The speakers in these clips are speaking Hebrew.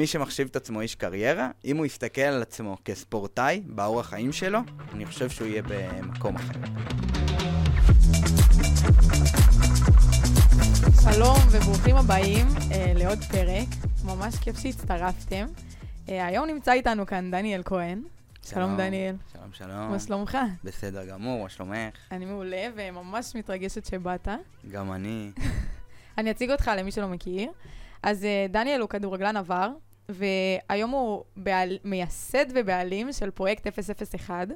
מי שמחשיב את עצמו איש קריירה, אם הוא יסתכל על עצמו כספורטאי, באורח חיים שלו, אני חושב שהוא יהיה במקום אחר. שלום וברוכים הבאים אה, לעוד פרק, ממש כיף שהצטרפתם. אה, היום נמצא איתנו כאן דניאל כהן. שלום דניאל. שלום, שלום. מה שלומך? בסדר גמור, מה שלומך? אני מעולה וממש מתרגשת שבאת. גם אני. אני אציג אותך למי שלא מכיר. אז אה, דניאל הוא כדורגלן עבר, והיום הוא בעל, מייסד ובעלים של פרויקט 001,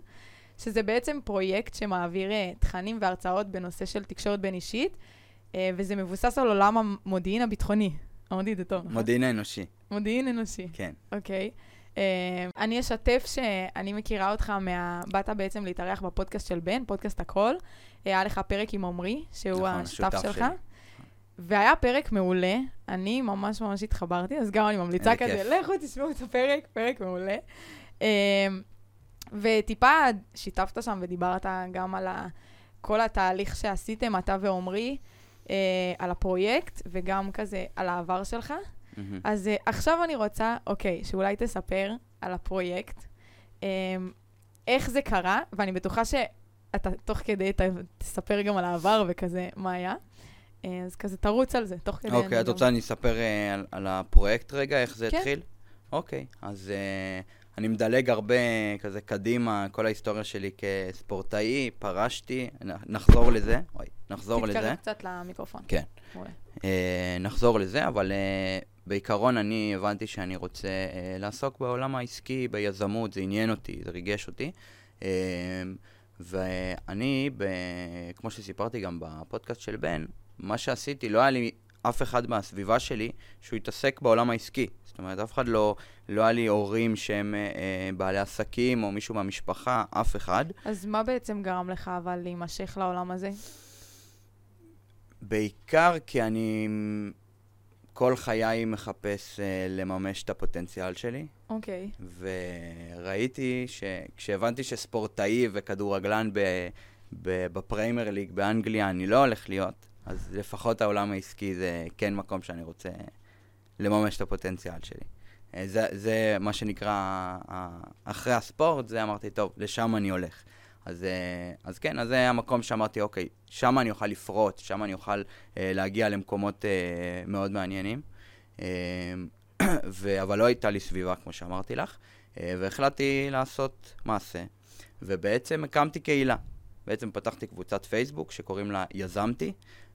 שזה בעצם פרויקט שמעביר אה, תכנים והרצאות בנושא של תקשורת בין אישית, אה, וזה מבוסס על עולם המודיעין הביטחוני. את זה טוב, נכון? מודיעין האנושי, מודיעין אנושי. כן. אוקיי. Uh, אני אשתף שאני מכירה אותך מה... באת בעצם להתארח בפודקאסט של בן, פודקאסט הכל. היה לך פרק עם עמרי, שהוא נכון, השותף שלך. שלי. והיה פרק מעולה, אני ממש ממש התחברתי, אז גם אני ממליצה כזה. לכו תשמעו את הפרק, פרק מעולה. Uh, וטיפה שיתפת שם ודיברת גם על ה... כל התהליך שעשיתם, אתה ועמרי, uh, על הפרויקט, וגם כזה על העבר שלך. מהמם. אז uh, עכשיו אני רוצה, אוקיי, שאולי תספר על הפרויקט, um, איך זה קרה, ואני בטוחה שאתה תוך כדי ת, תספר גם על העבר וכזה, מה היה. Uh, אז כזה תרוץ על זה, תוך כדי. אוקיי, את גם- רוצה אני אספר אה, על- על הפרויקט רגע, איך זה כן. התחיל? אוקיי, אז אה, אני מדלג הרבה כזה קדימה, כל ההיסטוריה שלי כספורטאי, פרשתי, נחזור לזה, אוי, נחזור לזה. תתקרב קצת למיקרופון. כן. אה, נחזור לזה, אבל אה, בעיקרון אני הבנתי שאני רוצה אה, לעסוק בעולם העסקי, ביזמות, זה עניין אותי, זה ריגש אותי. אה, ואני, ב, כמו שסיפרתי גם בפודקאסט של בן, מה שעשיתי, לא היה לי אף אחד מהסביבה שלי שהוא התעסק בעולם העסקי. זאת אומרת, אף אחד לא, לא היה לי הורים שהם אה, אה, בעלי עסקים או מישהו מהמשפחה, אף אחד. אז מה בעצם גרם לך אבל להימשך לעולם הזה? בעיקר כי אני כל חיי מחפש uh, לממש את הפוטנציאל שלי, אוקיי. וראיתי שכשהבנתי שספורטאי וכדורגלן ב, ב, בפריימר ליג באנגליה אני לא הולך להיות, אז לפחות העולם העסקי זה כן מקום שאני רוצה לממש את הפוטנציאל שלי. אה, זה, זה מה שנקרא, אחרי הספורט, זה אמרתי, טוב, לשם אני הולך. אז, אה, אז כן, אז זה המקום שאמרתי, אוקיי, שם אני אוכל לפרוט, שם אני אוכל אה, להגיע למקומות אה, מאוד מעניינים. אה, ו... אבל לא הייתה לי סביבה, כמו שאמרתי לך, אה, והחלטתי לעשות מעשה. ובעצם הקמתי קהילה. בעצם פתחתי קבוצת פייסבוק שקוראים לה יזמתי,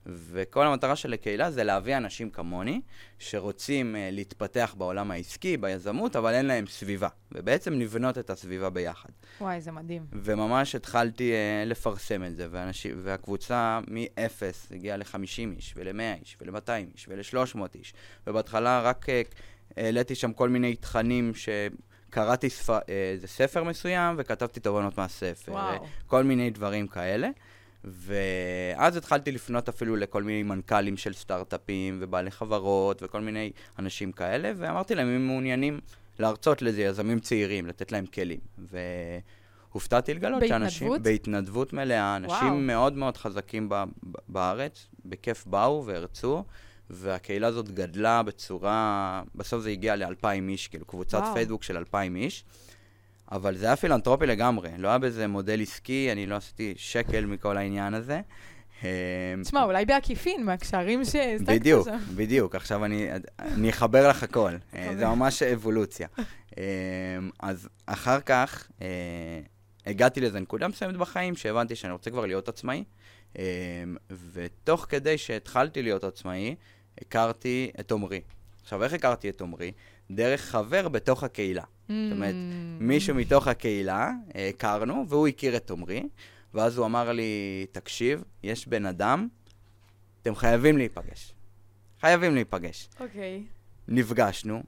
וכל המטרה של הקהילה זה להביא אנשים כמוני, שרוצים uh, להתפתח בעולם העסקי, ביזמות, אבל אין להם סביבה. ובעצם לבנות את הסביבה ביחד. וואי, זה מדהים. וממש התחלתי uh, לפרסם את זה, ואנשים, והקבוצה מ-0 הגיעה ל-50 איש, ול-100 איש, ול-200 איש, ול-300 איש. ובהתחלה רק uh, העליתי שם כל מיני תכנים ש... קראתי ספ... איזה ספר מסוים וכתבתי תובנות מהספר. וואו. כל מיני דברים כאלה. ואז התחלתי לפנות אפילו לכל מיני מנכ"לים של סטארט-אפים ובעלי חברות וכל מיני אנשים כאלה, ואמרתי להם, אם הם מעוניינים להרצות לזה יזמים צעירים, לתת להם כלים. והופתעתי לגלות בהתנדבות? שאנשים... בהתנדבות מלאה. אנשים וואו. מאוד מאוד חזקים ב- ב- בארץ, בכיף באו והרצו. והקהילה הזאת גדלה בצורה, בסוף זה הגיע לאלפיים איש, כאילו קבוצת וואו. פייסבוק של אלפיים איש, אבל זה היה פילנטרופי לגמרי, לא היה בזה מודל עסקי, אני לא עשיתי שקל מכל העניין הזה. אה, תשמע, אולי בעקיפין, מהקשרים שהעסקת בדיוק, שם. בדיוק, עכשיו אני, אני אחבר לך הכל, אה. זה ממש אבולוציה. אה, אז אחר כך אה, הגעתי לאיזה נקודה מסוימת בחיים שהבנתי שאני רוצה כבר להיות עצמאי, אה, ותוך כדי שהתחלתי להיות עצמאי, הכרתי את עמרי. עכשיו, איך הכרתי את עמרי? דרך חבר בתוך הקהילה. זאת אומרת, Mm. מישהו מתוך הקהילה, אה, הכרנו, והוא הכיר את עמרי, ואז הוא אמר לי, תקשיב, יש בן אדם, אתם חייבים להיפגש. חייבים להיפגש. אוקיי. נפגשנו,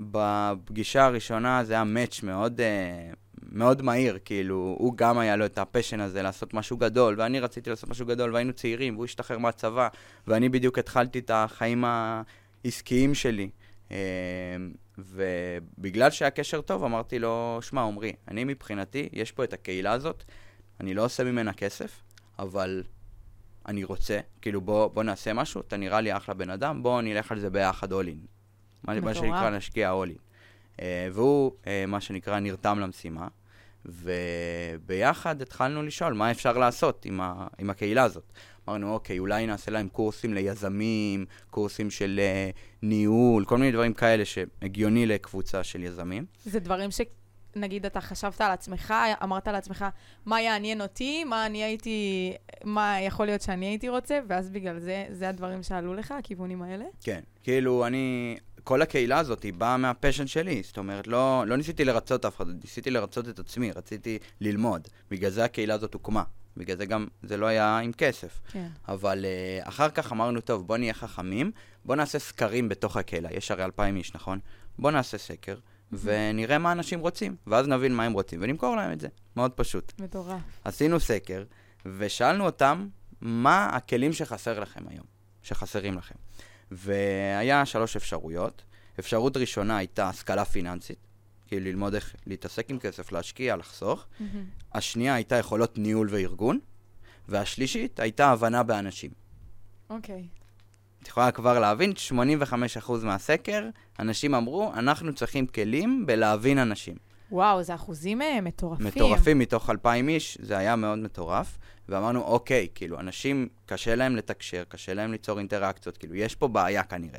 בפגישה הראשונה זה היה מאץ' מאוד, אה, מאוד מהיר, כאילו, הוא גם היה לו את הפשן הזה לעשות משהו גדול, ואני רציתי לעשות משהו גדול, והיינו צעירים, והוא השתחרר מהצבא, ואני בדיוק התחלתי את החיים העסקיים שלי. ובגלל שהיה קשר טוב, אמרתי לו, שמע, עמרי, אני מבחינתי, יש פה את הקהילה הזאת, אני לא עושה ממנה כסף, אבל אני רוצה, כאילו, בוא, בוא נעשה משהו, אתה נראה לי אחלה בן אדם, בוא נלך על זה ביחד in. מה. שנקרא all in. אה, והוא, אה, מה שנקרא, נרתם למשימה, וביחד התחלנו לשאול מה אפשר לעשות עם, ה, עם הקהילה הזאת. אמרנו, אוקיי, אולי נעשה להם קורסים ליזמים, קורסים של אה, ניהול, כל מיני דברים כאלה שהגיוני לקבוצה של יזמים. זה דברים ש... נגיד אתה חשבת על עצמך, אמרת לעצמך, מה יעניין אותי, מה אני הייתי, מה יכול להיות שאני הייתי רוצה, ואז בגלל זה, זה הדברים שעלו לך, הכיוונים האלה? כן, כאילו אני, כל הקהילה הזאת היא באה מהפשן שלי, זאת אומרת, לא, לא ניסיתי לרצות אף אחד, ניסיתי לרצות את עצמי, רציתי ללמוד. בגלל זה הקהילה הזאת הוקמה. בגלל זה גם, זה לא היה עם כסף. כן. אבל uh, אחר כך אמרנו, טוב, בוא נהיה חכמים, בוא נעשה סקרים בתוך הקהילה. יש הרי אלפיים איש, נכון? בוא נעשה סקר, ונראה מה אנשים רוצים, ואז נבין מה הם רוצים, ונמכור להם את זה. מאוד פשוט. מטורף. עשינו סקר, ושאלנו אותם, מה הכלים שחסר לכם היום, שחסרים לכם. והיה שלוש אפשרויות. אפשרות ראשונה הייתה השכלה פיננסית, כאילו ללמוד איך להתעסק עם כסף, להשקיע, לחסוך. מהמם. השנייה הייתה יכולות ניהול וארגון, והשלישית הייתה הבנה באנשים. אוקיי. את יכולה כבר להבין, 85% מהסקר, אנשים אמרו, אנחנו צריכים כלים בלהבין אנשים. וואו, זה אחוזים אה, מטורפים. מטורפים מתוך 2,000 איש, זה היה מאוד מטורף. ואמרנו, אוקיי, כאילו, אנשים, קשה להם לתקשר, קשה להם ליצור אינטראקציות, כאילו, יש פה בעיה כנראה.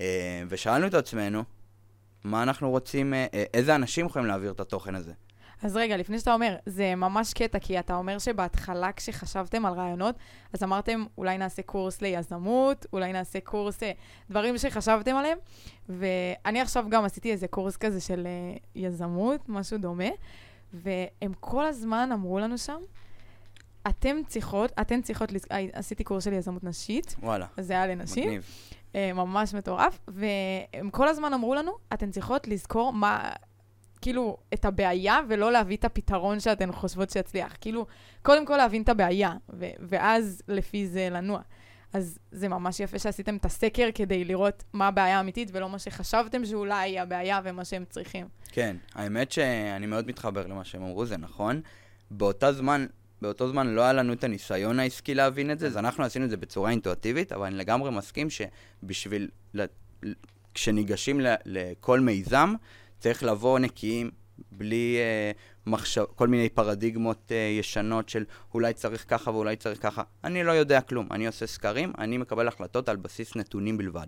אה, ושאלנו את עצמנו, מה אנחנו רוצים, אה, אה, איזה אנשים יכולים להעביר את התוכן הזה? אז רגע, לפני שאתה אומר, זה ממש קטע, כי אתה אומר שבהתחלה כשחשבתם על רעיונות, אז אמרתם, אולי נעשה קורס ליזמות, אולי נעשה קורס, אה, דברים שחשבתם עליהם, ואני עכשיו גם עשיתי איזה קורס כזה של יזמות, משהו דומה, והם כל הזמן אמרו לנו שם, אתם צריכות, אתן צריכות, עשיתי קורס של יזמות נשית, וואלה, זה היה לנשים, מגניב. אה, ממש מטורף, והם כל הזמן אמרו לנו, אתן צריכות לזכור מה, כאילו, את הבעיה, ולא להביא את הפתרון שאתן חושבות שיצליח. כאילו, קודם כל להבין את הבעיה, ו- ואז לפי זה לנוע. אז זה ממש יפה שעשיתם את הסקר כדי לראות מה הבעיה האמיתית, ולא מה שחשבתם שאולי היא הבעיה ומה שהם צריכים. כן, האמת שאני מאוד מתחבר למה שהם אמרו, זה נכון. באותה זמן, באותו זמן לא היה לנו את הניסיון העסקי להבין את זה, אז אנחנו עשינו את זה בצורה אינטואטיבית, אבל אני לגמרי מסכים שבשביל, כשניגשים לכל מיזם, צריך לבוא נקיים, בלי אה, מחשב, כל מיני פרדיגמות אה, ישנות של אולי צריך ככה ואולי צריך ככה. אני לא יודע כלום, אני עושה סקרים, אני מקבל החלטות על בסיס נתונים בלבד.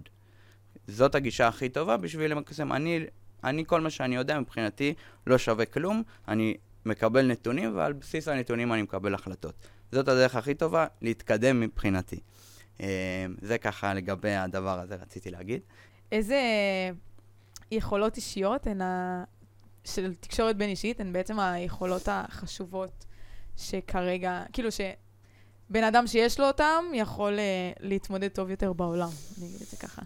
זאת הגישה הכי טובה בשביל למקסם. אני, אני, כל מה שאני יודע מבחינתי לא שווה כלום, אני מקבל נתונים, ועל בסיס הנתונים אני מקבל החלטות. זאת הדרך הכי טובה להתקדם מבחינתי. אה, זה ככה לגבי הדבר הזה רציתי להגיד. איזה יכולות אישיות הן ה... של תקשורת בין אישית, הן בעצם היכולות החשובות שכרגע, כאילו שבן אדם שיש לו אותם יכול uh, להתמודד טוב יותר בעולם, אני אגיד את זה ככה.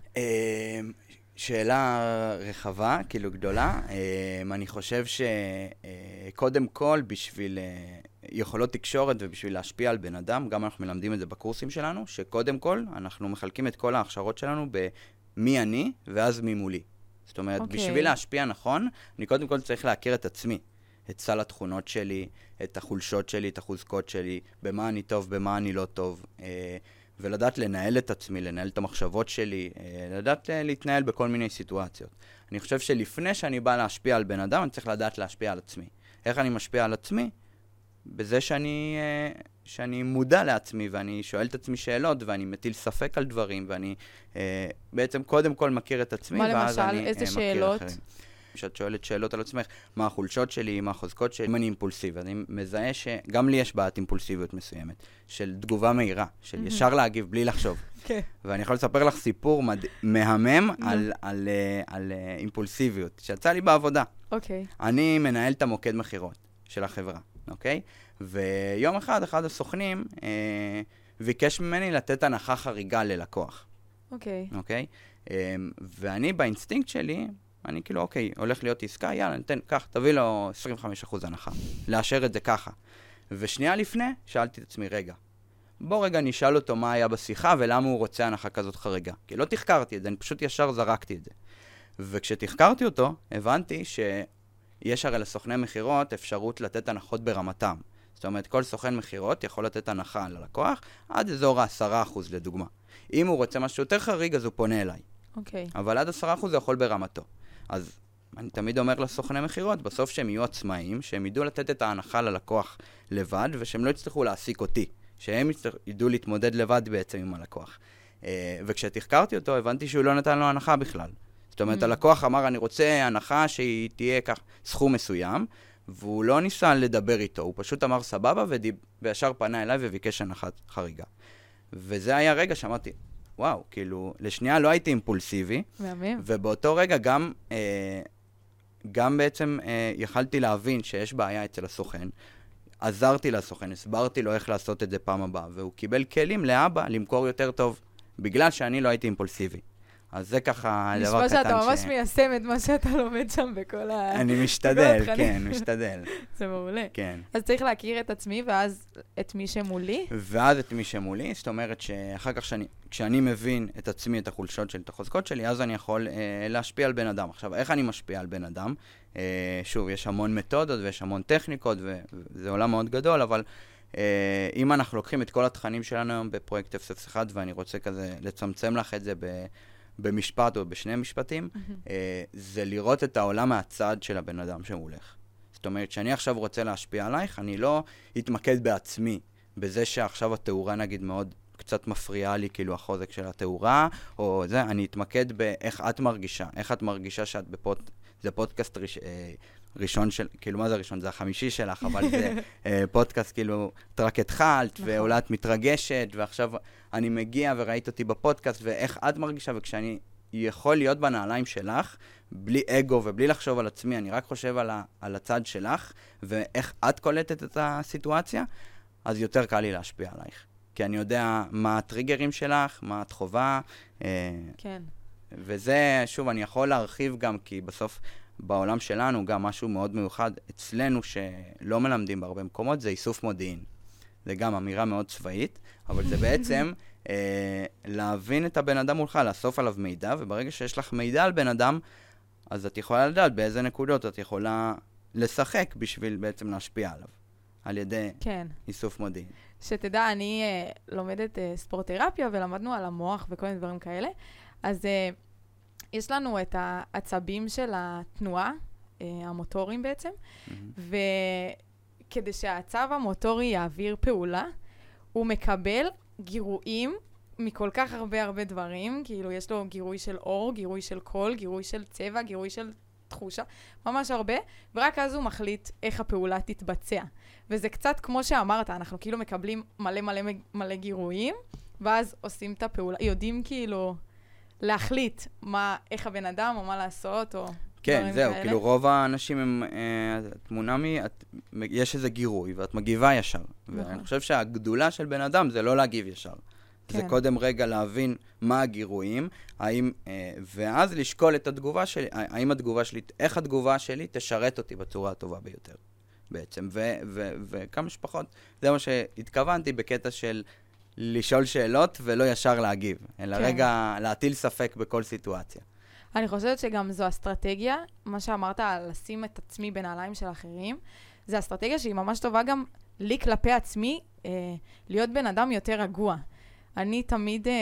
אה, שאלה רחבה, כאילו גדולה. אה, אני חושב שקודם כל, בשביל אה, יכולות תקשורת ובשביל להשפיע על בן אדם, גם אנחנו מלמדים את זה בקורסים שלנו, שקודם כל, אנחנו מחלקים את כל ההכשרות שלנו במי אני ואז מי מולי. זאת אומרת, okay. אוקיי. בשביל להשפיע נכון, אני קודם כל צריך להכיר את עצמי. את סל התכונות שלי, את החולשות שלי, את החוזקות שלי, במה אני טוב, במה אני לא טוב. ולדעת לנהל את עצמי, לנהל את המחשבות שלי, אה, לדעת אה, להתנהל בכל מיני סיטואציות. אני חושב שלפני שאני בא להשפיע על בן אדם, אני צריך לדעת להשפיע על עצמי. איך אני משפיע על עצמי? בזה שאני, אה, שאני מודע לעצמי, ואני שואל את עצמי שאלות, ואני מטיל ספק על דברים, ואני בעצם קודם כל מכיר את עצמי, מה ואז למשל? אני איזה אה, מכיר שאלות? אחרים. כשאת שואלת שאלות על עצמך, מה החולשות שלי, מה החוזקות שלי, אם אני אימפולסיבי. אני מזהה שגם לי יש בעיית אימפולסיביות מסוימת, של תגובה מהירה, של. ישר להגיב בלי לחשוב. כן. ואני יכול לספר לך סיפור מד... מהמם על, על, אה, על אה, אימפולסיביות, שיצא לי בעבודה. אוקיי. אני מנהל את המוקד מכירות של החברה, אוקיי? ויום אחד, אחד הסוכנים אה, ביקש ממני לתת הנחה חריגה ללקוח, אוקיי. אוקיי? אה, ואני באינסטינקט שלי, אני כאילו, אוקיי, הולך להיות עסקה, יאללה, ניתן, קח, תביא לו 25% הנחה. לאשר את זה ככה. ושנייה לפני, שאלתי את עצמי, רגע, בוא רגע נשאל אותו מה היה בשיחה ולמה הוא רוצה הנחה כזאת חריגה. כי לא תחקרתי את זה, אני פשוט ישר זרקתי את זה. וכשתחקרתי אותו, הבנתי שיש הרי לסוכני מכירות אפשרות לתת הנחות ברמתם. זאת אומרת, כל סוכן מכירות יכול לתת הנחה ללקוח עד אזור ה-10% לדוגמה. אם הוא רוצה משהו יותר חריג, אז הוא פונה אליי. אוקיי. אבל עד 10% זה יכול ברמתו. אז אני תמיד אומר לסוכני מכירות, בסוף שהם יהיו עצמאים, שהם ידעו לתת את ההנחה ללקוח לבד, ושהם לא יצטרכו להעסיק אותי. שהם. ידעו להתמודד לבד בעצם עם הלקוח. אה, וכשתחקרתי אותו, הבנתי שהוא לא נתן לו הנחה בכלל. זאת אומרת, Mm. הלקוח אמר, אני רוצה הנחה שהיא תהיה כך, סכום מסוים, והוא לא ניסה לדבר איתו, הוא פשוט אמר סבבה. וישר פנה אליי וביקש הנחה חריגה. וזה היה רגע שאמרתי, וואו, כאילו, לשנייה לא הייתי אימפולסיבי, מהמם. ובאותו רגע גם, אה, גם בעצם אה, יכלתי להבין שיש בעיה אצל הסוכן. עזרתי לסוכן, הסברתי לו איך לעשות את זה פעם הבאה, והוא קיבל כלים לאבא למכור יותר טוב, בגלל שאני לא הייתי אימפולסיבי. אז זה ככה דבר נשמע קטן שאתה ממש ש... מיישם את מה שאתה לומד שם בכל ה... אני משתדל. כן, משתדל, זה מעולה. כן. אז צריך להכיר את עצמי, ואז את מי שמולי. ואז את מי שמולי, זאת אומרת שאחר כך שאני, כשאני מבין את עצמי, את החולשות שלי, את החוזקות שלי, אז אני יכול אה, להשפיע על בן אדם. עכשיו, איך אני משפיע על בן אדם? אה, שוב, יש המון מתודות ויש המון טכניקות, וזה עולם מאוד גדול, אבל אה, אם אנחנו לוקחים את כל התכנים שלנו היום בפרויקט 001, ואני רוצה כזה לצמצם לך את זה ב... במשפט או בשני משפטים, אה, זה לראות את העולם מהצד של הבן אדם שמולך. זאת אומרת, כשאני עכשיו רוצה להשפיע עלייך, אני לא אתמקד בעצמי, בזה שעכשיו התאורה נגיד מאוד קצת מפריעה לי, כאילו החוזק של התאורה, או זה, אני אתמקד באיך את מרגישה, איך את מרגישה שאת בפוד... זה פודקאסט ראש, אה, ראשון של, כאילו, מה זה ראשון? זה החמישי שלך, אבל זה אה, פודקאסט, כאילו, את רק התחלת, נכון. ואולי את מתרגשת, ועכשיו אני מגיע וראית אותי בפודקאסט, ואיך את מרגישה, וכשאני יכול להיות בנעליים שלך, בלי אגו ובלי לחשוב על עצמי, אני רק חושב על, ה, על הצד שלך, ואיך את קולטת את הסיטואציה, אז יותר קל לי להשפיע עלייך. כי אני יודע מה הטריגרים שלך, מה את חווה, אה, כן. וזה, שוב, אני יכול להרחיב גם, כי בסוף בעולם שלנו, גם משהו מאוד מיוחד אצלנו, שלא מלמדים בהרבה מקומות, זה איסוף מודיעין. זה גם אמירה מאוד צבאית, אבל זה בעצם אה, להבין את הבן אדם מולך, לאסוף עליו מידע, וברגע שיש לך מידע על בן אדם, אז את יכולה לדעת באיזה נקודות את יכולה לשחק בשביל בעצם להשפיע עליו, על ידי כן. איסוף מודיעין. שתדע, אני uh, לומדת uh, ספורט-תרפיה ולמדנו על המוח וכל מיני דברים כאלה. אז uh, יש לנו את העצבים של התנועה, uh, המוטוריים בעצם, מהמם. וכדי שהעצב המוטורי יעביר פעולה, הוא מקבל גירויים מכל כך הרבה הרבה דברים, כאילו יש לו גירוי של אור, גירוי של קול, גירוי של צבע, גירוי של תחושה, ממש הרבה, ורק אז הוא מחליט איך הפעולה תתבצע. וזה קצת כמו שאמרת, אנחנו כאילו מקבלים מלא מלא מלא גירויים, ואז עושים את הפעולה, יודעים כאילו להחליט מה, איך הבן אדם, או מה לעשות, או כן, זהו, כאלה. כאילו רוב האנשים הם, אה, תמונה מ... את, יש איזה גירוי, ואת מגיבה ישר. נכון. ואני חושב שהגדולה של בן אדם זה לא להגיב ישר. זה כן. קודם רגע להבין מה הגירויים, האם, אה, ואז לשקול את התגובה שלי, האם התגובה שלי, איך התגובה שלי תשרת אותי בצורה הטובה ביותר, בעצם. ו, ו, וכמה שפחות, זה מה שהתכוונתי בקטע של לשאול שאלות ולא ישר להגיב, אלא כן. רגע להטיל ספק בכל סיטואציה. אני חושבת שגם זו אסטרטגיה, מה שאמרת על לשים את עצמי בנעליים של אחרים, זו אסטרטגיה שהיא ממש טובה גם לי כלפי עצמי, אה, להיות בן אדם יותר רגוע. אני תמיד, אה,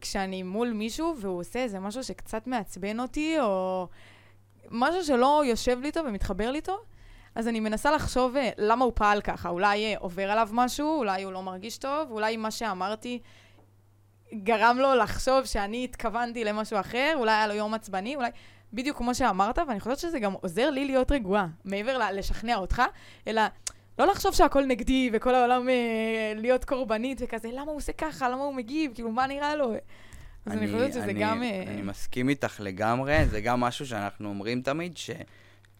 כשאני מול מישהו והוא עושה איזה משהו שקצת מעצבן אותי, או משהו שלא יושב לי טוב ומתחבר לי טוב, אז אני מנסה לחשוב אה, למה הוא פעל ככה. אולי אה, עובר עליו משהו, אולי הוא לא מרגיש טוב, אולי מה שאמרתי גרם לו לחשוב שאני התכוונתי למשהו אחר, אולי היה לו יום עצבני, אולי... בדיוק כמו שאמרת, ואני חושבת שזה גם עוזר לי להיות רגועה, מעבר ל- לשכנע אותך, אלא לא לחשוב שהכל נגדי וכל העולם אה, להיות קורבנית וכזה, למה הוא עושה ככה, למה הוא מגיב, כאילו, מה נראה לו? אז אני, חושבת שזה אני, גם... אה, אני מסכים איתך לגמרי, זה גם משהו שאנחנו אומרים תמיד,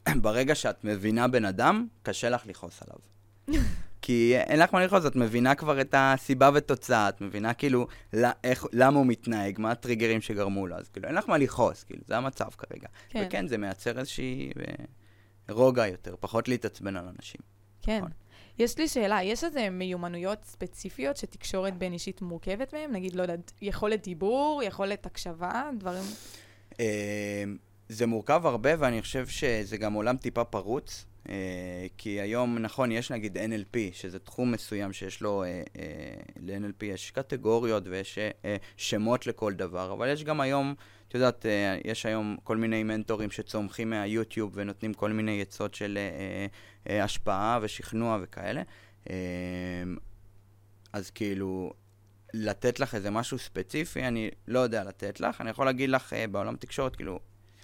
שברגע שאת מבינה בן אדם, קשה לך לכעוס עליו. כי אין לך מה לכעוס, את מבינה כבר את הסיבה ותוצאה, את מבינה כאילו לא, איך, למה הוא מתנהג, מה הטריגרים שגרמו לו, אז כאילו אין לך מה לכעוס, כאילו זה המצב כרגע. כן. וכן, זה מייצר איזושהי אה, רוגע יותר, פחות להתעצבן על אנשים. כן. נכון. יש לי שאלה, יש איזה מיומנויות ספציפיות שתקשורת בין אישית מורכבת מהן? נגיד, לא יודעת, יכולת דיבור, יכולת הקשבה, דברים... אה, זה מורכב הרבה, ואני חושב שזה גם עולם טיפה פרוץ. אה, כי היום, נכון, יש נגיד NLP, שזה תחום מסוים שיש לו, אה, ל-NLP יש קטגוריות ויש שמות לכל דבר, אבל יש גם היום, את יודעת, יש היום כל מיני מנטורים שצומחים מהיוטיוב ונותנים כל מיני עצות של השפעה ושכנוע וכאלה. אז כאילו, לתת לך איזה משהו ספציפי, אני לא יודע לתת לך. אני יכול להגיד לך בעולם התקשורת, כאילו,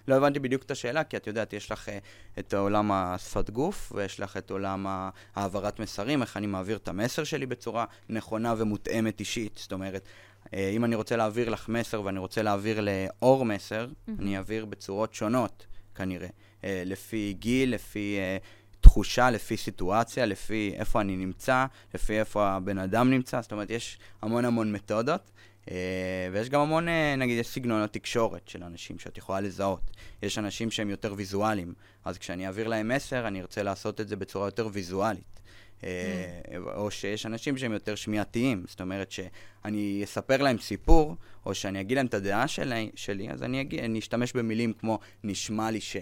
לא הבנתי בדיוק את השאלה, כי את יודעת, יש לך uh, את עולם השפת גוף, ויש לך את עולם העברת מסרים, איך אני מעביר את המסר שלי בצורה נכונה ומותאמת אישית. זאת אומרת, uh, אם אני רוצה להעביר לך מסר ואני רוצה להעביר לאור מסר, mm-hmm. אני אעביר בצורות שונות, כנראה. Uh, לפי גיל, לפי... תחושה לפי סיטואציה, לפי איפה אני נמצא, לפי איפה הבן אדם נמצא, זאת אומרת, יש המון המון מתודות, אה, ויש גם המון, אה, נגיד, יש סגנונות תקשורת של אנשים שאת יכולה לזהות. יש אנשים שהם יותר ויזואליים, אז כשאני אעביר להם מסר, אני ארצה לעשות את זה בצורה יותר ויזואלית. אה, mm. או שיש אנשים שהם יותר שמיעתיים, זאת אומרת שאני אספר להם סיפור, או שאני אגיד להם את הדעה שלי, שלי אז אני, אגיד, אני אשתמש במילים כמו נשמע לי ש.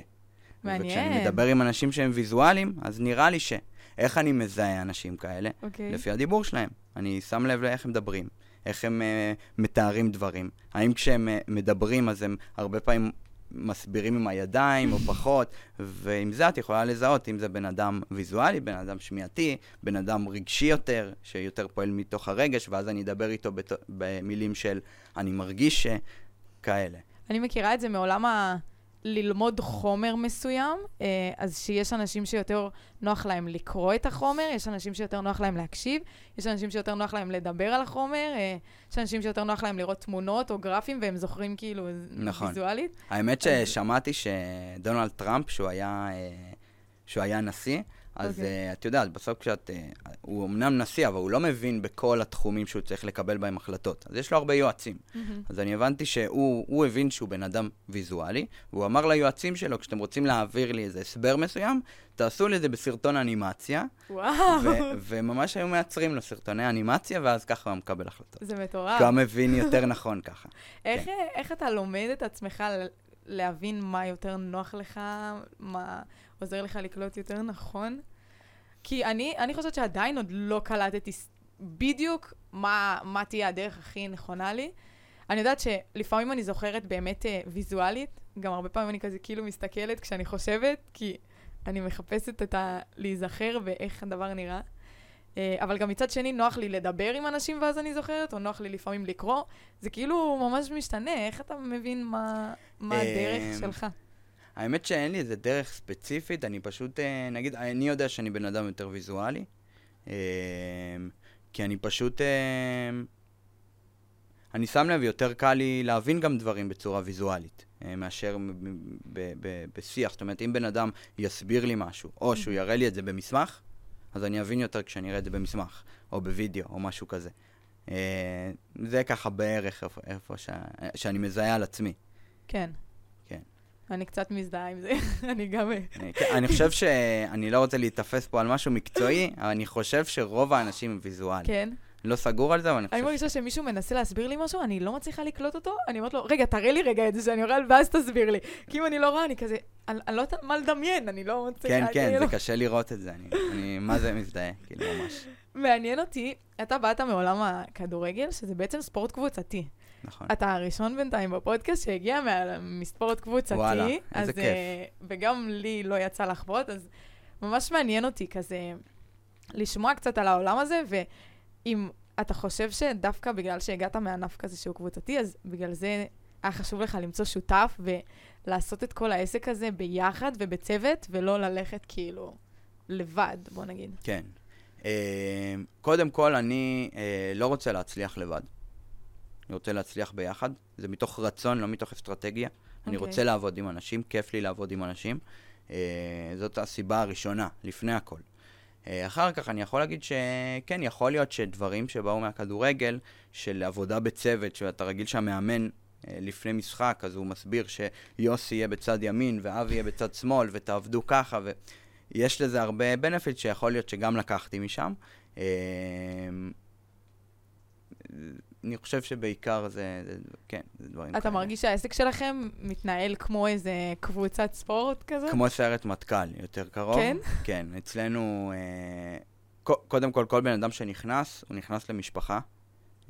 מעניין. וכשאני מדבר עם אנשים שהם ויזואליים, אז נראה לי ש. איך אני מזהה אנשים כאלה? Okay. אוקיי. לפי הדיבור שלהם. אני שם לב לאיך הם מדברים. איך הם uh, מתארים דברים. האם כשהם uh, מדברים אז הם הרבה פעמים מסבירים עם הידיים או פחות, ועם זה את יכולה לזהות אם זה בן אדם ויזואלי, בן אדם שמיעתי, בן אדם רגשי יותר, שיותר פועל מתוך הרגש, ואז אני אדבר איתו בת... במילים של אני מרגיש שכאלה. אני מכירה את זה מעולם ה... ללמוד חומר מסוים, אה, אז שיש אנשים שיותר נוח להם לקרוא את החומר, יש אנשים שיותר נוח להם להקשיב, יש אנשים שיותר נוח להם לדבר על החומר, אה, יש אנשים שיותר נוח להם לראות תמונות או גרפים, והם זוכרים כאילו נכון. ויזואלית. האמת ששמעתי שדונלד טראמפ, שהוא היה, אה, שהוא היה נשיא, אז okay. אוקיי. uh, את יודעת, בסוף כשאת... Uh, הוא אמנם נשיא, אבל הוא לא מבין בכל התחומים שהוא צריך לקבל בהם החלטות. אז יש לו הרבה יועצים. Mm-hmm. אז אני הבנתי שהוא הבין שהוא בן אדם ויזואלי, והוא אמר ליועצים שלו, כשאתם רוצים להעביר לי איזה הסבר מסוים, תעשו לי את זה בסרטון אנימציה. וואו. ו- וממש היו מייצרים לו סרטוני אנימציה, ואז ככה הוא מקבל החלטות. זה מטורף. גם מבין יותר נכון ככה. איך, כן. איך אתה לומד את עצמך להבין מה יותר נוח לך, מה... עוזר לך לקלוט יותר נכון. כי אני, אני חושבת שעדיין עוד לא קלטתי בדיוק מה, מה תהיה הדרך הכי נכונה לי. אני יודעת שלפעמים אני זוכרת באמת uh, ויזואלית, גם הרבה פעמים אני כזה כאילו מסתכלת כשאני חושבת, כי אני מחפשת את ה... להיזכר ואיך הדבר נראה. Uh, אבל גם מצד שני, נוח לי לדבר עם אנשים ואז אני זוכרת, או נוח לי לפעמים לקרוא. זה כאילו ממש משתנה, איך אתה מבין מה, מה הדרך אמ, שלך? האמת שאין לי איזה דרך ספציפית, אני פשוט, אה, נגיד, אני יודע שאני בן אדם יותר ויזואלי, אה, כי אני פשוט... אה, אני שם לב, יותר קל לי להבין גם דברים בצורה ויזואלית, מאשר בשיח. זאת אומרת, אם בן אדם יסביר לי משהו, או שהוא יראה לי את זה במסמך, אז אני אבין יותר כשאני אראה את זה במסמך, או בווידאו, או משהו כזה. זה ככה בערך איפה, איפה ש... שאני מזהה על עצמי. כן. אני קצת מזדהה עם זה, אני גם... כן, אני חושב שאני לא רוצה להיתפס פה על משהו מקצועי, אבל אני חושב שרוב האנשים הם ויזואליים. כן. לא סגור על זה, אבל אני חושב... אני מרגישה שמישהו מנסה להסביר לי משהו, אני לא מצליחה לקלוט אותו, אני אומרת לו, רגע, תראה לי רגע את זה שאני אוכל, ואז תסביר לי. כי אם אני לא רואה, אני כזה, אני לא יודעת מה לדמיין, אני לא מצליחה... כן, כן, זה קשה לראות את זה, אני מה זה מזדהה, כאילו, ממש. מעניין אותי, אתה באת מעולם הכדורגל, שזה בעצם ספורט קבוצתי. נכון. אתה הראשון בינתיים בפודקאסט שהגיע מספורט קבוצתי. וואלה, איזה אז, כיף. Uh, וגם לי לא יצא לחוות, אז ממש מעניין אותי כזה לשמוע קצת על העולם הזה, ואם אתה חושב שדווקא בגלל שהגעת מענף כזה שהוא קבוצתי, אז בגלל זה היה חשוב לך למצוא שותף ולעשות את כל העסק הזה ביחד ובצוות, ולא ללכת כאילו לבד, בוא נגיד. כן. Uh, קודם כל, אני uh, לא רוצה להצליח לבד. אני רוצה להצליח ביחד. זה מתוך רצון, לא מתוך אסטרטגיה. Okay. אני אוקיי. רוצה לעבוד עם אנשים, כיף לי לעבוד עם אנשים. Uh, זאת הסיבה הראשונה, לפני הכל. Uh, אחר כך אני יכול להגיד שכן, יכול להיות שדברים שבאו מהכדורגל, של עבודה בצוות, שאתה רגיל שהמאמן uh, לפני משחק, אז הוא מסביר שיוסי יהיה בצד ימין ואבי יהיה בצד שמאל, ותעבדו ככה, ויש לזה הרבה בנפיט שיכול להיות שגם לקחתי משם. אני חושב שבעיקר זה, זה כן, זה דברים כאלה. אתה מרגיש שהעסק שלכם מתנהל כמו איזה קבוצת ספורט כזה? כמו סיירת מטכ"ל, יותר קרוב. כן? כן, אצלנו, אה, קודם כל, כל בן אדם שנכנס, הוא נכנס למשפחה.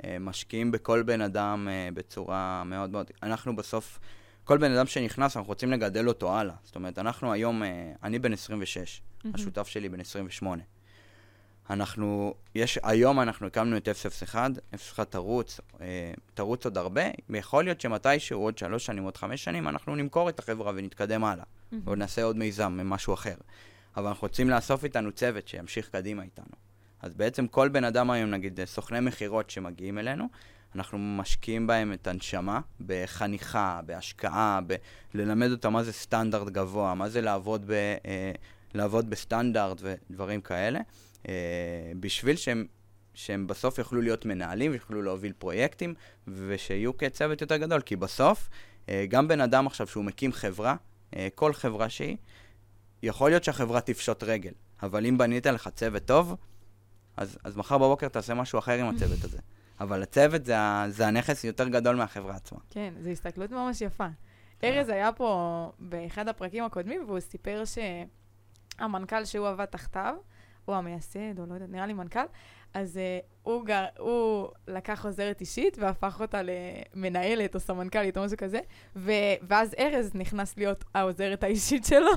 אה, משקיעים בכל בן אדם אה, בצורה מאוד מאוד... אנחנו בסוף, כל בן אדם שנכנס, אנחנו רוצים לגדל אותו הלאה. זאת אומרת, אנחנו היום, אה, אני בן 26, מהמם. השותף שלי בן 28. אנחנו, יש, היום אנחנו הקמנו את 001, 01 תרוץ, אה, תרוץ עוד הרבה, ויכול להיות שמתישהו, עוד שלוש שנים, עוד חמש שנים, אנחנו נמכור את החברה ונתקדם הלאה. מהמם. ועוד נעשה עוד מיזם, משהו אחר. אבל אנחנו רוצים לאסוף איתנו צוות שימשיך קדימה איתנו. אז בעצם כל בן אדם היום, נגיד, סוכני מכירות שמגיעים אלינו, אנחנו משקיעים בהם את הנשמה בחניכה, בהשקעה, בללמד אותם מה זה סטנדרט גבוה, מה זה לעבוד, ב, אה, לעבוד בסטנדרט ודברים כאלה, בשביל שהם, שהם בסוף יוכלו להיות מנהלים, יוכלו להוביל פרויקטים, ושיהיו כצוות יותר גדול. כי בסוף, אה, גם בן אדם עכשיו שהוא מקים חברה, אה, כל חברה שהיא, יכול להיות שהחברה תפשוט רגל, אבל אם בנית לך צוות טוב, אז, אז מחר בבוקר תעשה משהו אחר עם הצוות הזה. אבל הצוות זה, זה הנכס יותר גדול מהחברה עצמה. כן, זו הסתכלות ממש יפה. ארז היה פה באחד הפרקים הקודמים, והוא סיפר שהמנכ"ל שהוא עבד תחתיו, הוא המייסד, או לא יודעת, נראה לי מנכ"ל, אז uh, הוא, גר, הוא לקח עוזרת אישית והפך אותה למנהלת או סמנכ"לית או משהו כזה, ו, ואז ארז נכנס להיות העוזרת האישית שלו,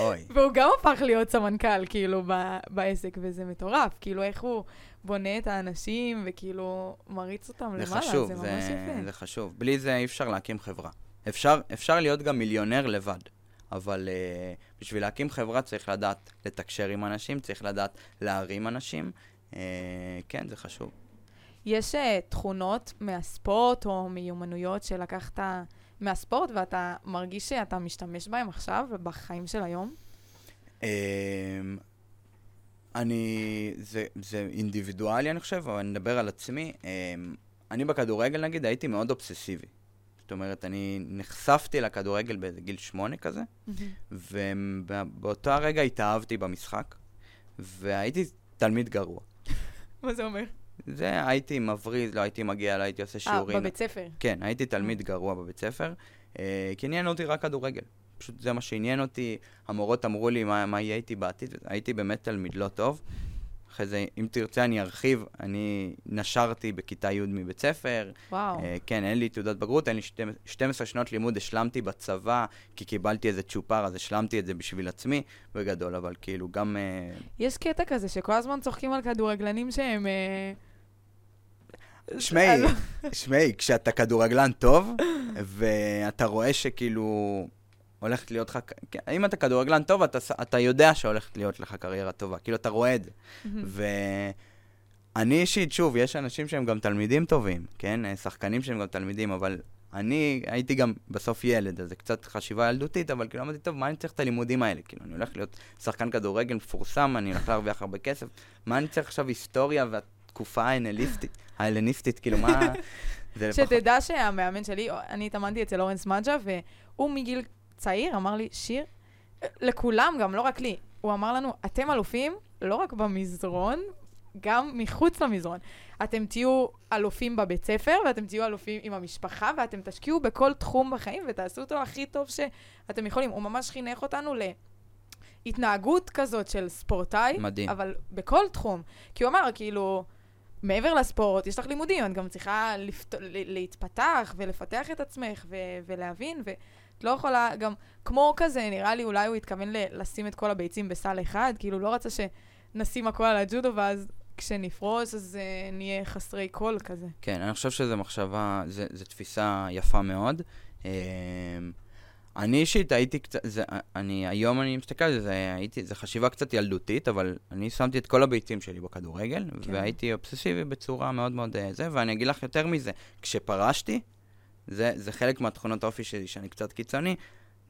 אוי. והוא גם הפך להיות סמנכ"ל, כאילו, ב, בעסק, וזה מטורף. כאילו, איך הוא בונה את האנשים, וכאילו, מריץ אותם זה למעלה, חשוב, זה ממש זה, יפה. זה חשוב. בלי זה אי אפשר להקים חברה. אפשר, אפשר להיות גם מיליונר לבד, אבל uh, בשביל להקים חברה צריך לדעת לתקשר עם אנשים, צריך לדעת להרים אנשים. Uh, כן, זה חשוב. יש uh, תכונות מהספורט או מיומנויות שלקחת מהספורט ואתה מרגיש שאתה משתמש בהן עכשיו בחיים של היום? Um, אני, זה, זה אינדיבידואלי, אני חושב, אבל אני מדבר על עצמי. Um, אני בכדורגל, נגיד, הייתי מאוד אובססיבי. זאת אומרת, אני נחשפתי לכדורגל באיזה גיל שמונה כזה, ובאותו הרגע התאהבתי במשחק, והייתי תלמיד גרוע. מה זה אומר? זה, הייתי מבריז, לא הייתי מגיע, לא הייתי עושה אה, שיעורים. בבית ספר. כן, הייתי תלמיד גרוע בבית ספר, אה, כי עניין אותי רק כדורגל. פשוט זה מה שעניין אותי, המורות אמרו לי מה, מה יהיה איתי בעתיד, הייתי באמת תלמיד לא טוב. אחרי זה, אם תרצה אני ארחיב, אני נשרתי בכיתה י' מבית ספר. וואו. אה, כן, אין לי תעודת בגרות, אין לי 12 12 שנות לימוד, השלמתי בצבא, כי קיבלתי איזה צ'ופר, אז השלמתי את זה בשביל עצמי, בגדול, אבל כאילו גם... אה, יש קטע כזה שכל הזמן צוחקים על כדורגלנים שהם... אה, שמעי, אה, לא. שמעי, כשאתה כדורגלן טוב, ואתה רואה שכאילו הולכת להיות לך, כן, אם אתה כדורגלן טוב, אתה, אתה יודע שהולכת להיות לך קריירה טובה, כאילו אתה רואה את זה. ואני אישית, שוב, יש אנשים שהם גם תלמידים טובים, כן? אה, שחקנים שהם גם תלמידים, אבל אני הייתי גם בסוף ילד, אז זה קצת חשיבה ילדותית, אבל כאילו אמרתי, טוב, מה אני צריך את הלימודים האלה? כאילו, אני הולך להיות שחקן כדורגל מפורסם, אני הולך להרוויח הרבה כסף, מה אני צריך עכשיו היסטוריה והתקופה ההלניסטית, ההלניסטית, כאילו, מה... שתדע שהמאמן שלי, אני התאמנתי אצל אורנס מג'ה, והוא מגיל צעיר אמר לי, שיר, לכולם גם, לא רק לי, הוא אמר לנו, אתם אלופים לא רק במזרון, גם מחוץ למזרון. אתם תהיו אלופים בבית ספר, ואתם תהיו אלופים עם המשפחה, ואתם תשקיעו בכל תחום בחיים, ותעשו אותו הכי טוב שאתם יכולים. הוא ממש חינך אותנו להתנהגות כזאת של ספורטאי, מדהים. אבל בכל תחום. כי הוא אמר, כאילו, מעבר לספורט, יש לך לימודים, את גם צריכה לפת... ל- להתפתח ולפתח את עצמך ו... ולהבין, ואת לא יכולה, גם כמו כזה, נראה לי אולי הוא התכוון ל- לשים את כל הביצים בסל אחד, כאילו לא רצה שנשים הכל על הג'ודו, ואז כשנפרוס אז uh, נהיה חסרי קול כזה. כן, אני חושב שזו מחשבה, זו תפיסה יפה מאוד. אמ, אני אישית הייתי קצת, זה, אני, היום אני מסתכל על זה, זה, הייתי, זה חשיבה קצת ילדותית, אבל אני שמתי את כל הביצים שלי בכדורגל, כן. והייתי אובססיבי בצורה מאוד מאוד אה, זה, ואני אגיד לך יותר מזה, כשפרשתי, זה, זה חלק מהתכונות האופי שלי, שאני קצת קיצוני,